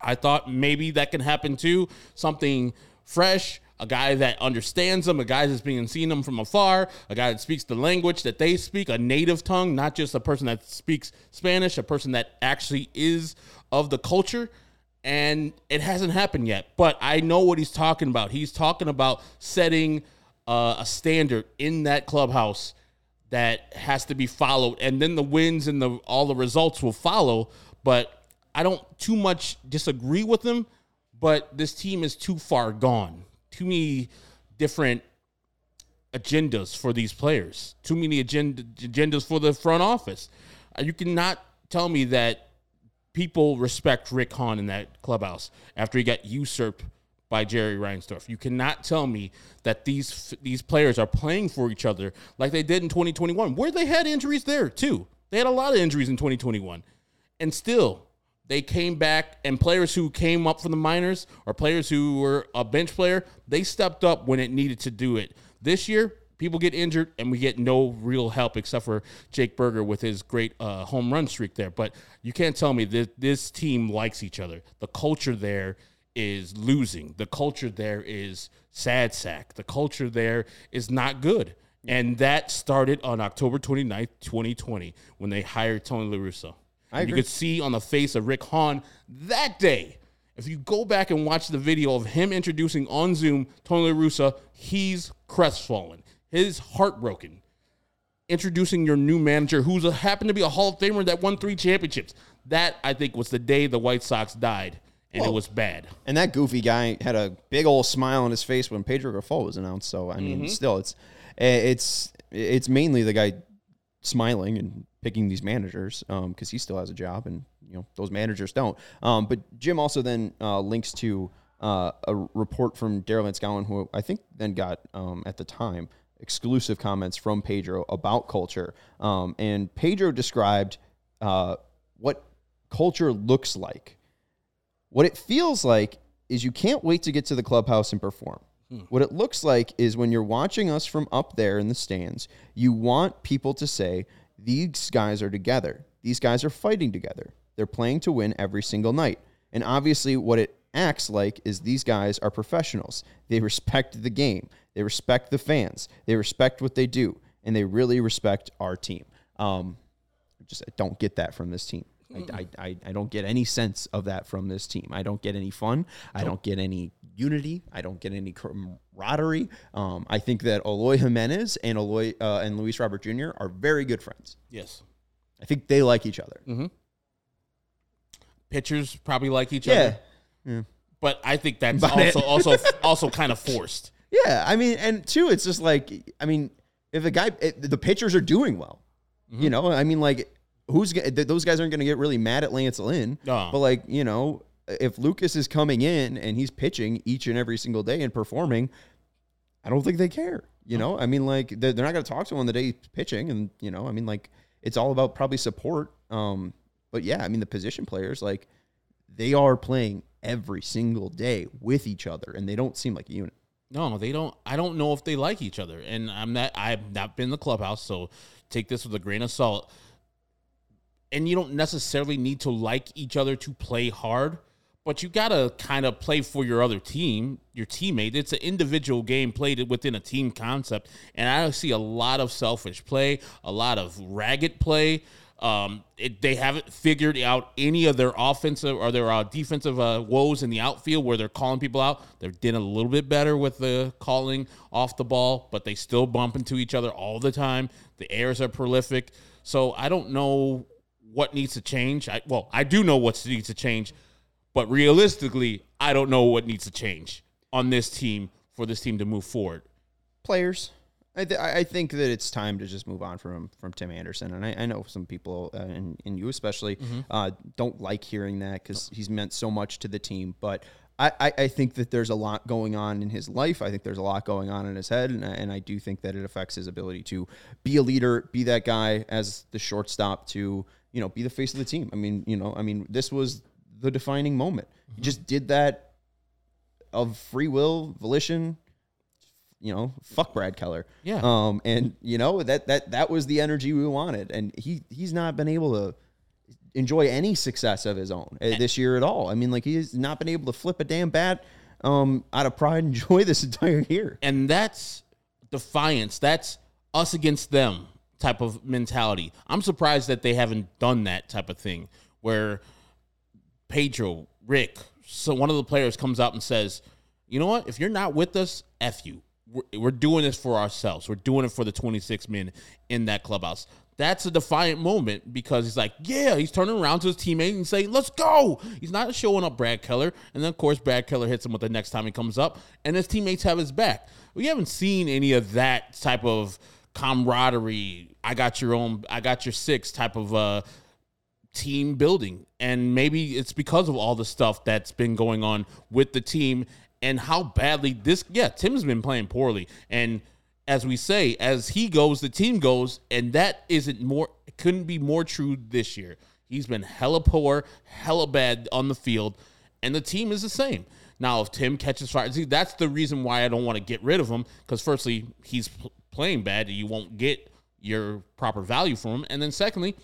I thought maybe that can happen too. Something fresh, a guy that understands them, a guy that's being seen them from afar, a guy that speaks the language that they speak, a native tongue, not just a person that speaks Spanish, a person that actually is of the culture. And it hasn't happened yet, but I know what he's talking about. He's talking about setting uh, a standard in that clubhouse that has to be followed, and then the wins and the all the results will follow. But I don't too much disagree with him, but this team is too far gone. Too many different agendas for these players. Too many agenda, agendas for the front office. Uh, You cannot tell me that people respect Rick Hahn in that clubhouse after he got usurped by Jerry Reinsdorf. You cannot tell me that these these players are playing for each other like they did in 2021, where they had injuries there too. They had a lot of injuries in 2021, and still they came back. And players who came up from the minors or players who were a bench player, they stepped up when it needed to do it. This year, people get injured and we get no real help except for Jake Burger with his great uh, home run streak there. But you can't tell me that this team likes each other. The culture there is losing. The culture there is sad sack. The culture there is not good. And that started on October 29th, 2020, when they hired Tony La Russa. I And you could see on the face of Rick Hahn that day. If you go back and watch the video of him introducing on Zoom Tony La Russa, he's crestfallen. His heartbroken. Introducing your new manager, who's a, happened to be a Hall of Famer that won three championships. That I think was the day the White Sox died, and it was bad. And that goofy guy had a big old smile on his face when Pedro Grifol was announced. So I mean, mm-hmm. still, it's eh, it's it's mainly the guy smiling and picking these managers because he still has a job, and you know those managers don't. Um, but Jim also then uh, links to uh, a report from Daryl Van Schouwen, who I think then got um, at the time exclusive comments from Pedro about culture, um, and Pedro described uh, what culture looks like. What it feels like is you can't wait to get to the clubhouse and perform. What it looks like is when you're watching us from up there in the stands, you want people to say, these guys are together. These guys are fighting together. They're playing to win every single night. And obviously, what it acts like is these guys are professionals. They respect the game, they respect the fans, they respect what they do, and they really respect our team. Um, just I don't get that from this team. I, I, I, I don't get any sense of that from this team. I don't get any fun. I don't get any unity. I don't get any camaraderie. Um, I think that Eloy Jimenez and Eloy uh, and Luis Robert Jr. are very good friends. Yes. I think they like each other. Pitchers probably like each Yeah. other. Yeah, but I think that's also also [LAUGHS] also kind of forced. Yeah, I mean, and two, it's just like, I mean, if a guy, it, the pitchers are doing well, you know, I mean, like, who's those guys aren't going to get really mad at Lance Lynn, No. but like, you know, if Lucas is coming in and he's pitching each and every single day and performing, I don't think they care. You know, I mean, like they're, they're not going to talk to him on the day he's pitching, and you know, I mean, like it's all about probably support. Um, but yeah, I mean, the position players, like they are playing every single day with each other, and they don't seem like a unit. No, they don't. I don't know if they like each other, and I'm not. I've not been in the clubhouse, so take this with a grain of salt. And you don't necessarily need to like each other to play hard, but you gotta kind of play for your other team, your teammate. It's an individual game played within a team concept, and I see a lot of selfish play, a lot of ragged play. Um, it, they haven't figured out any of their offensive or their uh, defensive uh, woes in the outfield where they're calling people out. They're doing a little bit better with the calling off the ball, but they still bump into each other all the time. The errors are prolific. So I don't know what needs to change. I, well, I do know what needs to change, but realistically, I don't know what needs to change on this team for this team to move forward. players. I, th- I think that it's time to just move on from from Tim Anderson, and I, I know some people, uh, and, and you especially, uh, don't like hearing that because he's meant so much to the team. But I, I, I think that there's a lot going on in his life. I think there's a lot going on in his head, and, I- and I do think that it affects his ability to be a leader, be that guy as the shortstop to you know be the face of the team. I mean, you know, I mean, this was the defining moment. He just did that of free will, volition, you know, fuck Brad Keller. Yeah. Um, and you know that that that was the energy we wanted, and he he's not been able to enjoy any success of his own uh, this year at all. I mean, like he's not been able to flip a damn bat um out of pride and [LAUGHS] joy this entire year. and that's defiance. That's us against them type of mentality. I'm surprised that they haven't done that type of thing where Pedro, Rick, so one of the players comes out and says, "You know what? If you're not with us, f you. We're, we're doing this for ourselves. We're doing it for the 26 men in that clubhouse." That's a defiant moment because he's like, yeah, he's turning around to his teammate and saying, let's go. He's not showing up Brad Keller. And then, of course, Brad Keller hits him with the next time he comes up, and his teammates have his back. We haven't seen any of that type of camaraderie. I got your own, I got your six type of uh, team building. And maybe it's because of all the stuff that's been going on with the team and how badly this, yeah, Tim's been playing poorly. And as we say, as he goes, the team goes, and that isn't more, couldn't be more true this year. He's been hella poor, hella bad on the field, and the team is the same. Now, if Tim catches fire, see, that's the reason why I don't want to get rid of him. Because firstly, he's playing bad, you won't get your proper value from him. And then secondly,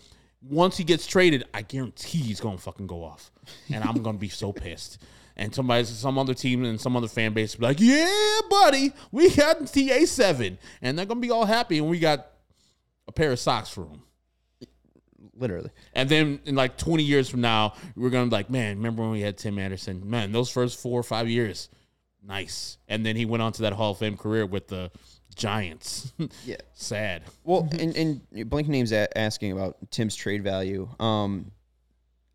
once he gets traded, I guarantee he's gonna fucking go off, and I'm gonna be so pissed. And somebody, some other team and some other fan base will be like, "Yeah, buddy, we got TA seven, and they're gonna be all happy, and we got a pair of socks for him." Literally. And then in like 20 years from now, we're gonna be like, man, remember when we had Tim Anderson? Man, those first four or five years, nice. And then he went on to that Hall of Fame career with the Giants. [LAUGHS] Yeah. Sad. Well, and and Blink names a- asking about Tim's trade value. Um,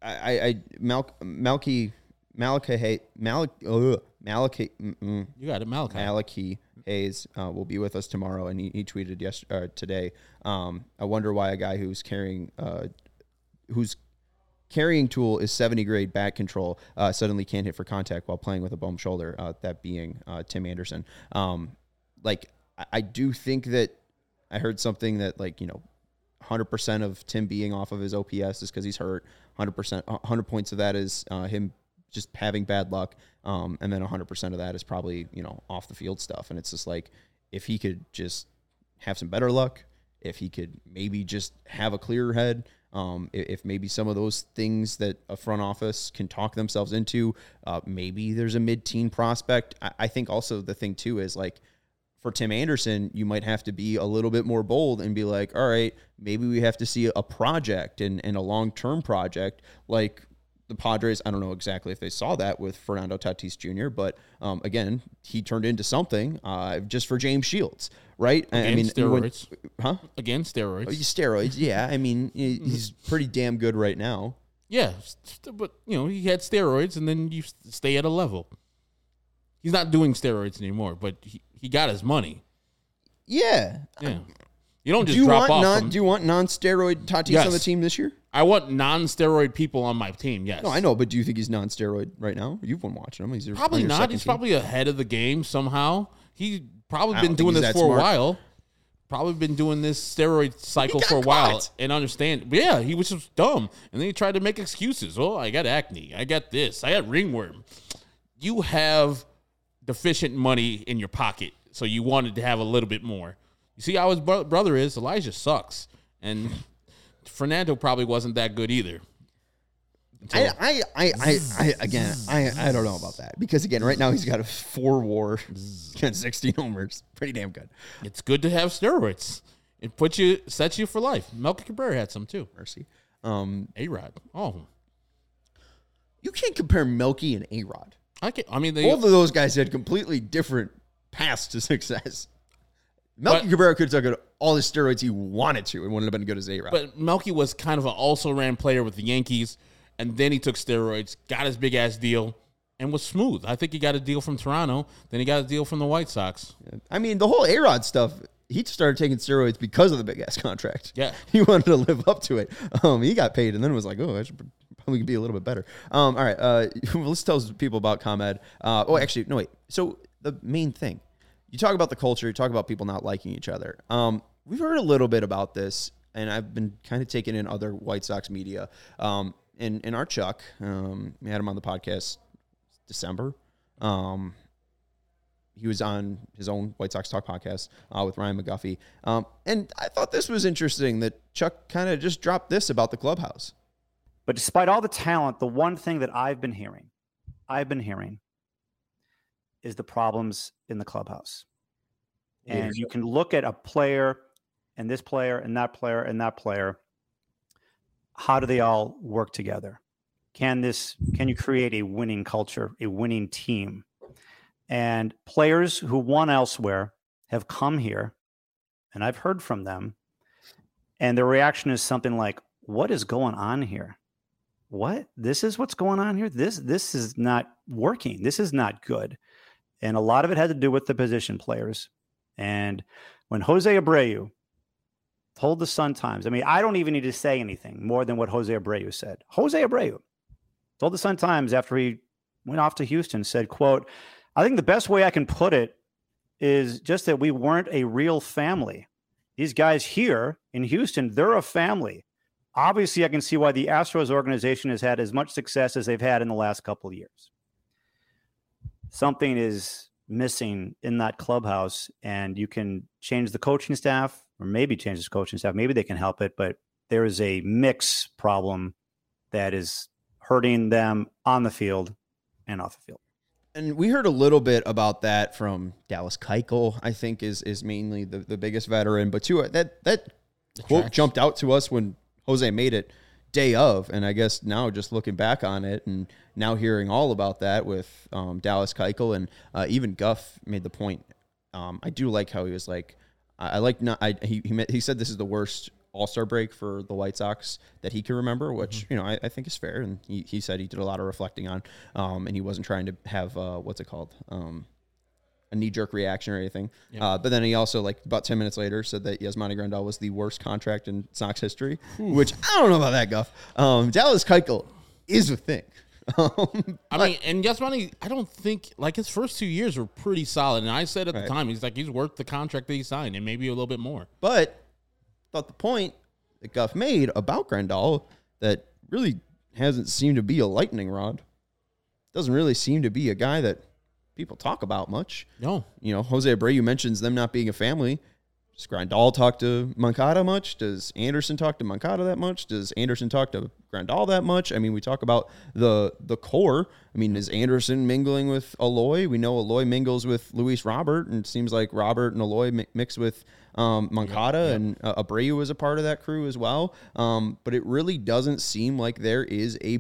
I I, I Mal, Malky Malachi Malik uh, Malachi mm-mm, You got it, Malachi. Malachi Hayes uh, will be with us tomorrow, and he, he tweeted yesterday, uh, today. Um, I wonder why a guy who's carrying uh, whose carrying tool is 70 grade back control uh, suddenly can't hit for contact while playing with a bum shoulder. Uh, that being uh, Tim Anderson. Um, like I, I do think that I heard something that like you know 100% of Tim being off of his OPS is because he's hurt. 100%, 100 points of that is uh, him just having bad luck. Um, and then 100% of that is probably, you know, off the field stuff. And it's just like, if he could just have some better luck, if he could maybe just have a clearer head, um, if maybe some of those things that a front office can talk themselves into, uh, maybe there's a mid-teen prospect. I, I think also the thing too is like for Tim Anderson, you might have to be a little bit more bold and be like, all right, maybe we have to see a project and, and a long-term project like the Padres. I don't know exactly if they saw that with Fernando Tatis Jr., but um, again, he turned into something uh, just for James Shields, right? I- I Again, mean, when- steroids. huh? Again, steroids. Oh, Steroids, yeah. I mean, he's [LAUGHS] pretty damn good right now. Yeah, but you know he had steroids, and then you stay at a level. He's not doing steroids anymore, but he, he got his money. Yeah. Yeah, you don't Do just you drop want off. non? from- Do you want non-steroid Tatis Yes. on the team this year? I want non-steroid people on my team. Yes, No, I know, but do you think he's non-steroid right now? You've been watching him. He's Probably not. He's team. probably ahead of the game somehow. He probably been doing this for smart. a while. Probably been doing this steroid cycle for a while and understand. Yeah, he was just dumb, and then he tried to make excuses. Oh, I got acne. I got this. I got ringworm. You have deficient money in your pocket, so you wanted to have a little bit more. You see how his bro- brother is. Elijah sucks, and Fernando probably wasn't that good either. I, I, I, I, I, again, I, I don't know about that because again, right now he's got a four WAR, [LAUGHS] got 16 homers, pretty damn good. It's good to have steroids. It puts you sets you for life. Melky Cabrera had some too. Mercy. Um, A Rod. Oh, you can't compare Melky and A Rod. I can. I mean, they, Both of those guys had completely different paths to [LAUGHS] success. Melky But- Cabrera could have taken all the steroids he wanted to and wouldn't have been good as A Rod. but Melky was kind of an also ran player with the Yankees, and then he took steroids, got his big ass deal, and was smooth. I think he got a deal from Toronto. Then he got a deal from the White Sox. I mean, the whole A Rod stuff, he started taking steroids because of the big ass contract. Yeah. [LAUGHS] He wanted to live up to it. Um, he got paid and then was like, oh, I should [LAUGHS] probably be a little bit better. Um, all right. Uh, [LAUGHS] let's tell people about ComEd. Uh, oh, actually, no, wait. So the main thing, you talk about the culture, you talk about people not liking each other. Um, we've heard a little bit about this, and I've been kind of taking in other White Sox media. Um, and, and our Chuck, um, we had him on the podcast December. Um, he was on his own White Sox Talk podcast uh, with Ryan McGuffey. Um, and I thought this was interesting that Chuck kind of just dropped this about the clubhouse. But despite all the talent, the one thing that I've been hearing, I've been hearing, is the problems in the clubhouse. And you can look at a player and this player and that player and that player. How do they all work together? Can this can you create a winning culture, a winning team? And players who won elsewhere have come here, and I've heard from them, and their reaction is something like, "What is going on here? What? This is what's going on here? This this is not working. This is not good." And a lot of it had to do with the position players. And when Jose Abreu told the Sun Times, I mean, I don't even need to say anything more than what Jose Abreu said. Jose Abreu told the Sun Times after he went off to Houston, said, quote, I think the best way I can put it is just that we weren't a real family. These guys here in Houston, they're a family. Obviously, I can see why the Astros organization has had as much success as they've had in the last couple of years. Something is missing in that clubhouse, and you can change the coaching staff, or maybe change the coaching staff. Maybe they can help it, but there is a mix problem that is hurting them on the field and off the field. And we heard a little bit about that from Dallas Keuchel, I think is is mainly the, the biggest veteran. But too, that that quote tracks. jumped out to us when Jose made it day of, and I guess now just looking back on it and now hearing all about that with um, Dallas Keuchel and uh, even Guff made the point. Um, I do like how he was like, I, I like not. I, he he, he said this is the worst All Star break for the White Sox that he can remember, which you know I, I think is fair. And he, he said he did a lot of reflecting on, um, and he wasn't trying to have uh, what's it called. Um, a knee jerk reaction or anything. Uh, but then he also, like about 10 minutes later, said that Yasmani Grandal was the worst contract in Sox history, which I don't know about that, Guff. Um, Dallas Keuchel is a thing. [LAUGHS] Um, I mean, and Yasmani, I don't think like his first two years were pretty solid. And I said at Right. the time, he's like he's worth the contract that he signed and maybe a little bit more. but thought the point that Guff made about Grandal that really hasn't seemed to be a lightning rod. Doesn't really seem to be a guy that people talk about much. No. You know, Jose Abreu mentions them not being a family. Does Grandal talk to Moncada much? Does Anderson talk to Moncada that much? Does Anderson talk to Grandal that much? I mean, we talk about the the core. I mean, is Anderson mingling with Eloy? We know Eloy mingles with Luis Robert, and it seems like Robert and Eloy mi- mix with um, Moncada, and uh, Abreu is a part of that crew as well. Um, but it really doesn't seem like there is a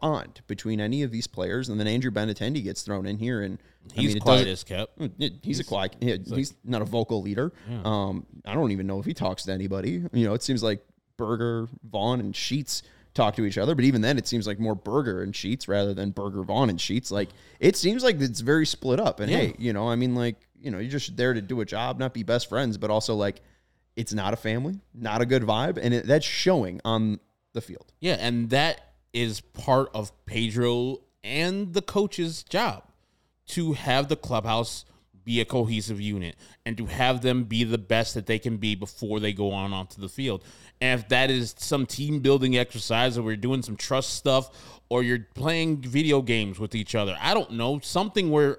bond between any of these players. And then Andrew Benintendi gets thrown in here, and I He's mean, quiet as kept. yeah, He's, a quiet. yeah, he's not a vocal leader. Um, I don't even know if he talks to anybody. You know, it seems like Burger, Vaughn, and Sheets talk to each other, but even then, it seems like more Burger and Sheets rather than Burger, Vaughn, and Sheets. Like it seems like it's very split up. And hey, you know, I mean, like you know, you're just there to do a job, not be best friends, but also like it's not a family, not a good vibe, and it, that's showing on the field. Yeah, and that is part of Pedro and the coach's job to have the clubhouse be a cohesive unit and to have them be the best that they can be before they go on onto the field. And if that is some team building exercise or we're doing some trust stuff or you're playing video games with each other, I don't know, something where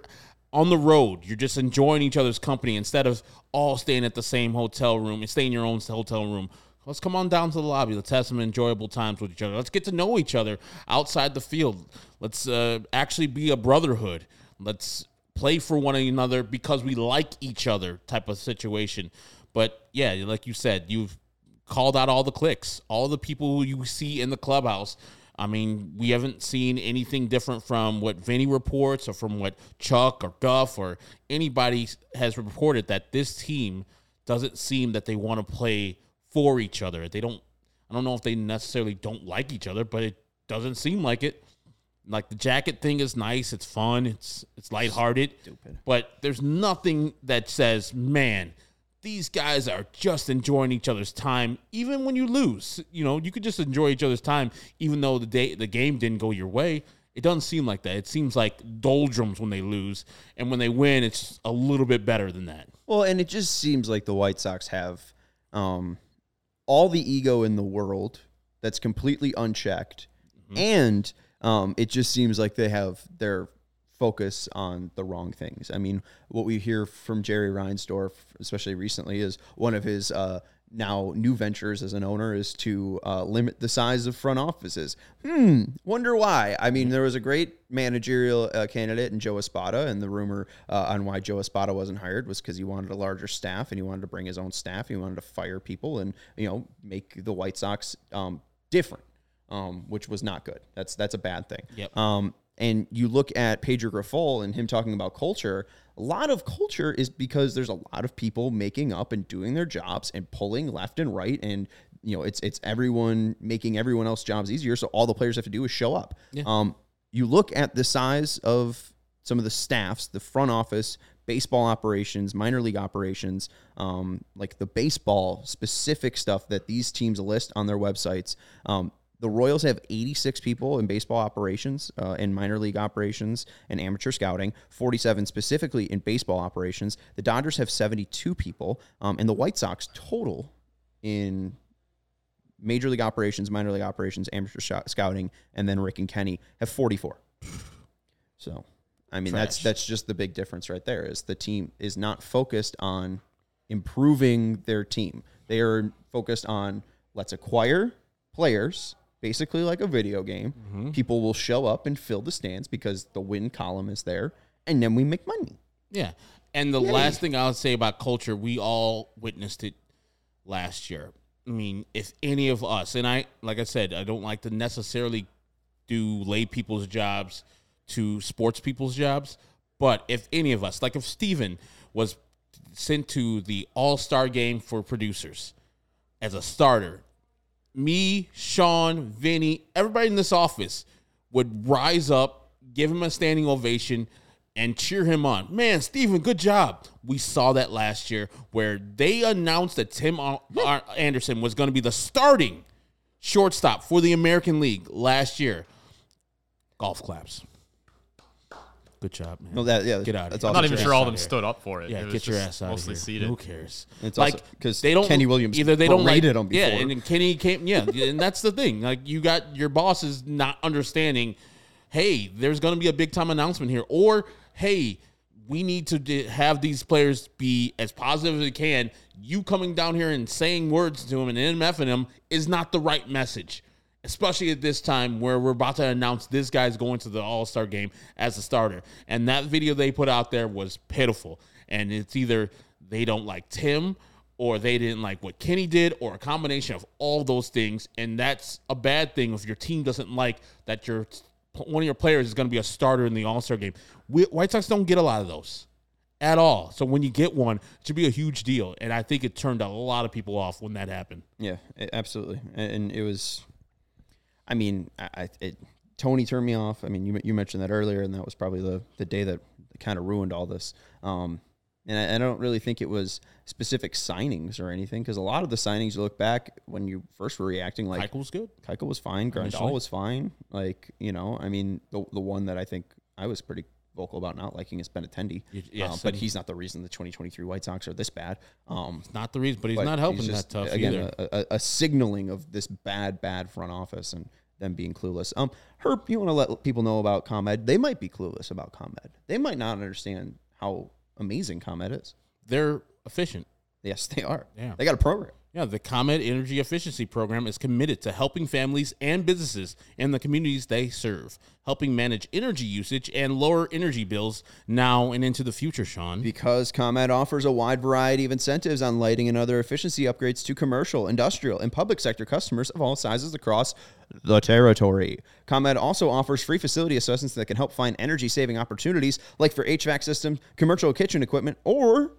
on the road you're just enjoying each other's company instead of all staying at the same hotel room and staying in your own hotel room. Let's come on down to the lobby. Let's have some enjoyable times with each other. Let's get to know each other outside the field. Let's uh, actually be a brotherhood. Let's play for one another because we like each other type of situation. But yeah, like you said, you've called out all the clicks, all the people you see in the clubhouse. I mean, we haven't seen anything different from what Vinny reports or from what Chuck or Guff or anybody has reported that this team doesn't seem that they want to play for each other. They don't I don't know if they necessarily don't like each other, but it doesn't seem like it. Like the jacket thing is nice, it's fun, it's it's lighthearted. Stupid. But there's nothing that says, man, these guys are just enjoying each other's time, even when you lose. You know, you could just enjoy each other's time, even though the day the game didn't go your way. It doesn't seem like that. It seems like doldrums when they lose, and when they win, it's a little bit better than that. Well, and it just seems like the White Sox have um, all the ego in the world that's completely unchecked, and um, it just seems like they have their focus on the wrong things. I mean, what we hear from Jerry Reinsdorf, especially recently, is one of his uh, now new ventures as an owner is to uh, limit the size of front offices. Hmm, wonder why. I mean, there was a great managerial uh, candidate in Joe Espada, and the rumor uh, on why Joe Espada wasn't hired was because he wanted a larger staff and he wanted to bring his own staff. He wanted to fire people and you know make the White Sox um, different, um, which was not good. That's that's a bad thing. Yep. Um, and you look at Pedro Grifol and him talking about culture, a lot of culture is because there's a lot of people making up and doing their jobs and pulling left and right and you know it's it's everyone making everyone else jobs easier so all the players have to do is show up. Um, you look at the size of some of the staffs, the front office, baseball operations, minor league operations, um, like the baseball specific stuff that these teams list on their websites. Um, the Royals have 86 people in baseball operations, uh, in minor league operations, and amateur scouting, 47 specifically in baseball operations. The Dodgers have 72 people, um, and the White Sox total in major league operations, minor league operations, amateur sh- scouting, and then Rick and Kenny have 44. So, I mean, that's that's just the big difference right there. Is the team is not focused on improving their team. They are focused on let's acquire players, basically like a video game. Mm-hmm. People will show up and fill the stands because the win column is there, and then we make money. Yeah. And the last thing I'll say about culture, we all witnessed it last year. I mean, if any of us, and I, like I said, I don't like to necessarily do lay people's jobs to sports people's jobs, but if any of us, like if Steven was sent to the All Star game for producers as a starter, me, Sean, Vinny, everybody in this office would rise up, give him a standing ovation, and cheer him on. Man, Steven, good job. We saw that last year where they announced that Tim Anderson was going to be the starting shortstop for the American League last year. Golf claps. Good job, man. No, that yeah, Get out of here. I'm not even sure all of them here. stood up for it. Yeah, it was get your ass out mostly of here. seated. Who cares? It's like 'cause they don't Kenny Williams either they don't like berated him yeah, before. and then Kenny came yeah, and that's the thing. Like you got your bosses not understanding. Hey, there's going to be a big time announcement here, or hey, we need to d- have these players be as positive as they can. You coming down here and saying words to them and MFing them is not the right message especially at this time where we're about to announce this guy's going to the All Star game as a starter. And that video they put out there was pitiful. And it's either they don't like Tim or they didn't like what Kenny did or a combination of all those things. And that's a bad thing if your team doesn't like that your one of your players is going to be a starter in the All Star game. We, White Sox don't get a lot of those at all. So when you get one, it should be a huge deal. And I think it turned a lot of people off when that happened. Yeah, absolutely. And it was, I mean, I, it, Tony turned me off. I mean, you you mentioned that earlier, and that was probably the the day that kind of ruined all this. Um, and I, I don't really think it was specific signings or anything because a lot of the signings you look back when you first were reacting like Michael's good. Keuchel was fine, Grandal was fine. Like you know, I mean, the the one that I think I was pretty vocal about not liking is Benintendi. Y- yes, Um, but he's not the reason the 2023 White Sox are this bad. Um, Not the reason, but he's but not helping just, that tough again, either. A, a, a signaling of this bad, bad front office and them being clueless. Um, Herb, you want to let people know about ComEd? They might be clueless about ComEd. They might not understand how amazing ComEd is. They're efficient. Yes, they are. Yeah. They got a program. Yeah, the ComEd Energy Efficiency Program is committed to helping families and businesses in the communities they serve, helping manage energy usage and lower energy bills now and into the future, Sean. Because ComEd offers a wide variety of incentives on lighting and other efficiency upgrades to commercial, industrial, and public sector customers of all sizes across the territory. ComEd also offers free facility assessments that can help find energy saving opportunities like for HVAC systems, commercial kitchen equipment, or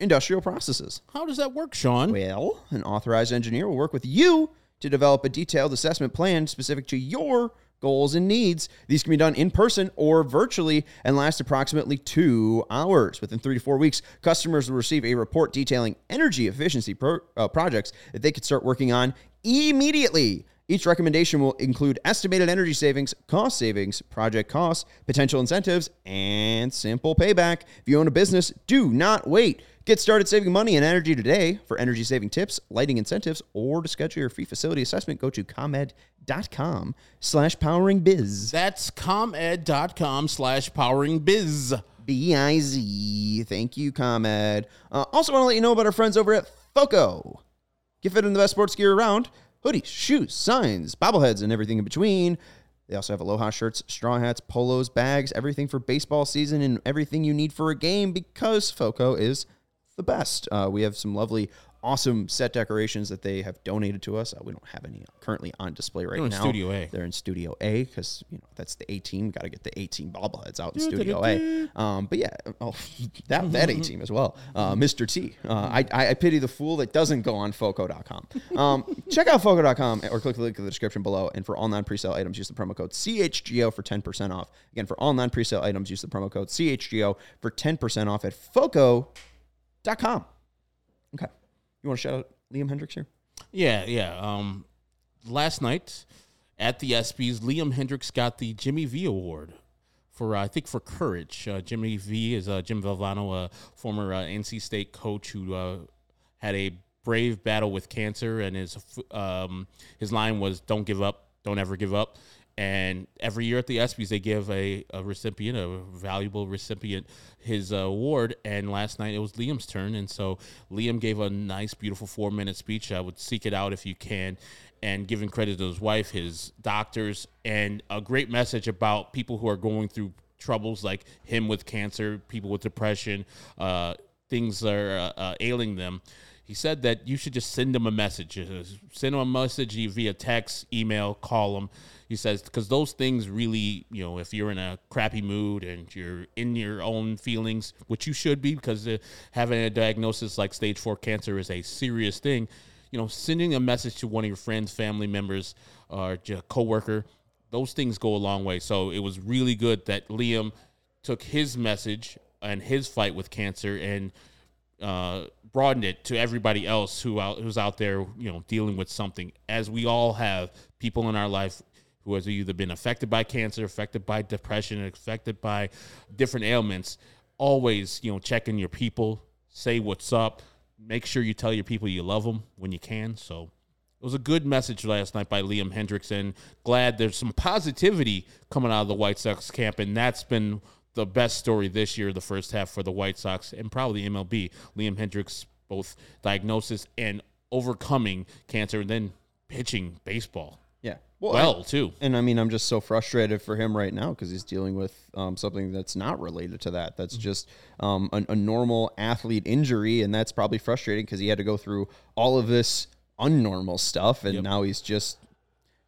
industrial processes. How does that work, Sean? Well, an authorized engineer will work with you to develop a detailed assessment plan specific to your goals and needs. These can be done in person or virtually and last approximately two hours. Within three to four weeks, customers will receive a report detailing energy efficiency pro- uh, projects that they could start working on immediately. Each recommendation will include estimated energy savings, cost savings, project costs, potential incentives, and simple payback. If you own a business, do not wait. Get started saving money and energy today. For energy saving tips, lighting incentives, or to schedule your free facility assessment, go to comed.com slash powering biz. That's comed.com slash powering biz. B-I-Z. Thank you, ComEd. Uh, also want to let you know about our friends over at FOCO. Get fit in the best sports gear around. Hoodies, shoes, signs, bobbleheads, and everything in between. They also have Aloha shirts, straw hats, polos, bags, everything for baseball season and everything you need for a game because FOCO is the best. Uh, we have some lovely, awesome set decorations that they have donated to us. Uh, we don't have any currently on display right They're in now. Studio A. They're in Studio A because you know that's the 18. We got to get the 18 bobbleheads out in Studio A. Um, but yeah, oh, [LAUGHS] that that [LAUGHS] 18 as well. Uh, Mr. T. Uh, I, I I pity the fool that doesn't go on Foco.com. Um, [LAUGHS] check out Foco.com or click the link in the description below. And for all non presale items, use the promo code CHGO for 10% off. Again, for all non presale items, use the promo code CHGO for 10% off at Foco.com. Okay. You want to shout out Liam Hendriks here? Yeah, yeah. Um, last night at the ESPYS, Liam Hendriks got the Jimmy V Award for uh, I think for courage. Uh, Jimmy V is uh, Jim Valvano, a former uh, NC State coach who uh, had a brave battle with cancer, and his um, his line was "Don't give up, don't ever give up." And every year at the ESPYS, they give a, a recipient, a valuable recipient, his uh, award. And last night it was Liam's turn. And so Liam gave a nice, beautiful four minute speech. I would seek it out if you can. And giving credit to his wife, his doctors, and a great message about people who are going through troubles like him with cancer, people with depression, uh, things are uh, uh, ailing them. He said that you should just send them a message. Send them a message via text, email, call them. He says because those things really, you know, if you're in a crappy mood and you're in your own feelings, which you should be because uh, having a diagnosis like stage four cancer is a serious thing. You know, sending a message to one of your friends, family members, or a coworker, those things go a long way. So it was really good that Liam took his message and his fight with cancer and uh, broadened it to everybody else who out, who's out there, you know, dealing with something. As we all have people in our life who has either been affected by cancer, affected by depression, affected by different ailments, always, you know, check in your people, say what's up, make sure you tell your people you love them when you can. So it was a good message last night by Liam Hendrickson. Glad there's some positivity coming out of the White Sox camp, and that's been the best story this year, the first half for the White Sox and probably MLB. Liam Hendriks, both diagnosis and overcoming cancer, and then pitching baseball Yeah. well, I- too. And I mean, I'm just so frustrated for him right now because he's dealing with um, something that's not related to that. That's just um, a, a normal athlete injury, and that's probably frustrating because he had to go through all of this unnormal stuff, and now he's just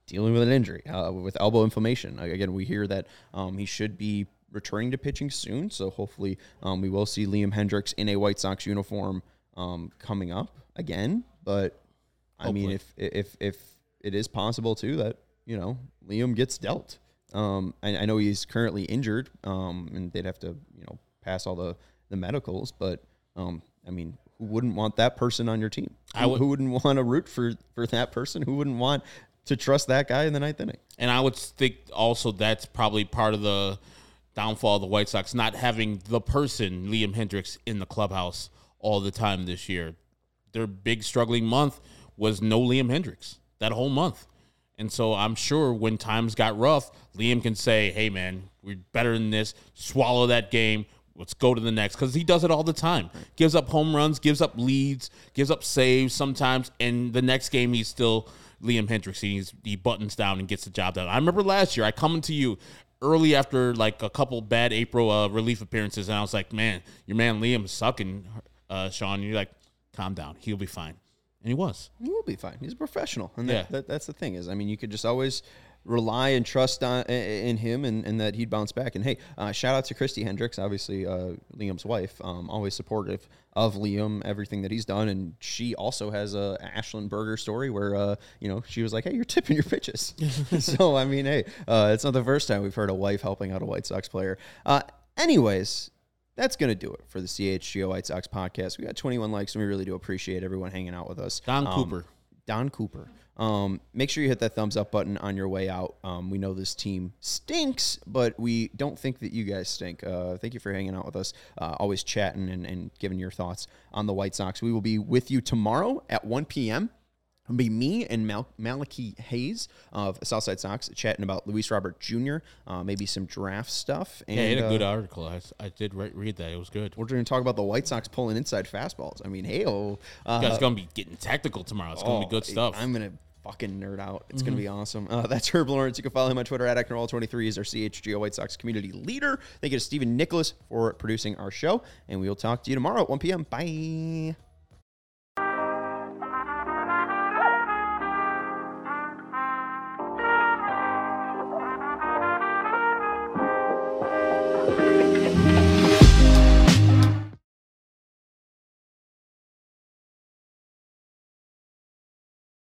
dealing with an injury uh, with elbow inflammation. Again, we hear that um, he should be returning to pitching soon, so hopefully um, we will see Liam Hendriks in a White Sox uniform um, coming up again. But I mean, if if if it is possible too that you know Liam gets dealt. Um, I, I know he's currently injured, um, and they'd have to you know pass all the the medicals, but um, I mean, who wouldn't want that person on your team? I Who- would- who wouldn't [LAUGHS] want to root for for that person? Who wouldn't want to trust that guy in the ninth inning? And I would think also that's probably part of the downfall of the White Sox not having the person Liam Hendriks in the clubhouse all the time this year. Their big struggling month was no Liam Hendriks that whole month. And so I'm sure when times got rough, Liam can say, "Hey man, we're better than this. Swallow that game. Let's go to the next." Cuz he does it all the time. Gives up home runs, gives up leads, gives up saves sometimes, and the next game he's still Liam Hendriks. He's, he buttons down and gets the job done. I remember last year I coming to you early after like a couple bad April uh, relief appearances, and I was like, "Man, your man Liam is sucking." Uh, Sean, and you're like, "Calm down. He'll be fine," and he was. He will be fine. He's a professional, and Yeah. that, that, that's the thing is, I mean, you could just always rely and trust on in him, and, and that he'd bounce back. And hey, uh, shout out to Kristi Hendriks, obviously uh, Liam's wife, um, always supportive of Liam, everything that he's done, and she also has a Ashland Burger story where uh, you know she was like, "Hey, you're tipping your pitches." [LAUGHS] [LAUGHS] so I mean, hey, uh, it's not the first time we've heard a wife helping out a White Sox player. Uh, anyways. That's going to do it for the CHGO White Sox podcast. We got 21 likes, and we really do appreciate everyone hanging out with us. Don Um, Cooper. Don Cooper. Um, make sure you hit that thumbs up button on your way out. Um, we know this team stinks, but we don't think that you guys stink. Uh, thank you for hanging out with us, uh, always chatting and, and giving your thoughts on the White Sox. We will be with you tomorrow at 1 p.m. Be me and Mal- Malachi Hayes of Southside Sox chatting about Luis Robert Jr., uh, maybe some draft stuff. And, Yeah, he had a good uh, article. I, I did re- read that. It was good. we're going to talk about the White Sox pulling inside fastballs. I mean, hey, oh. Uh, You guys gonna be getting technical tomorrow. It's gonna be good Oh, stuff. Mm-hmm. I'm gonna fucking nerd out. It's gonna be awesome. Uh, that's Herb Lawrence. You can follow him on Twitter at Acknerall23. He's our CHGO White Sox community leader. Thank you to Stephen Nicholas for producing our show, and we will talk to you tomorrow at 1 p.m. Bye.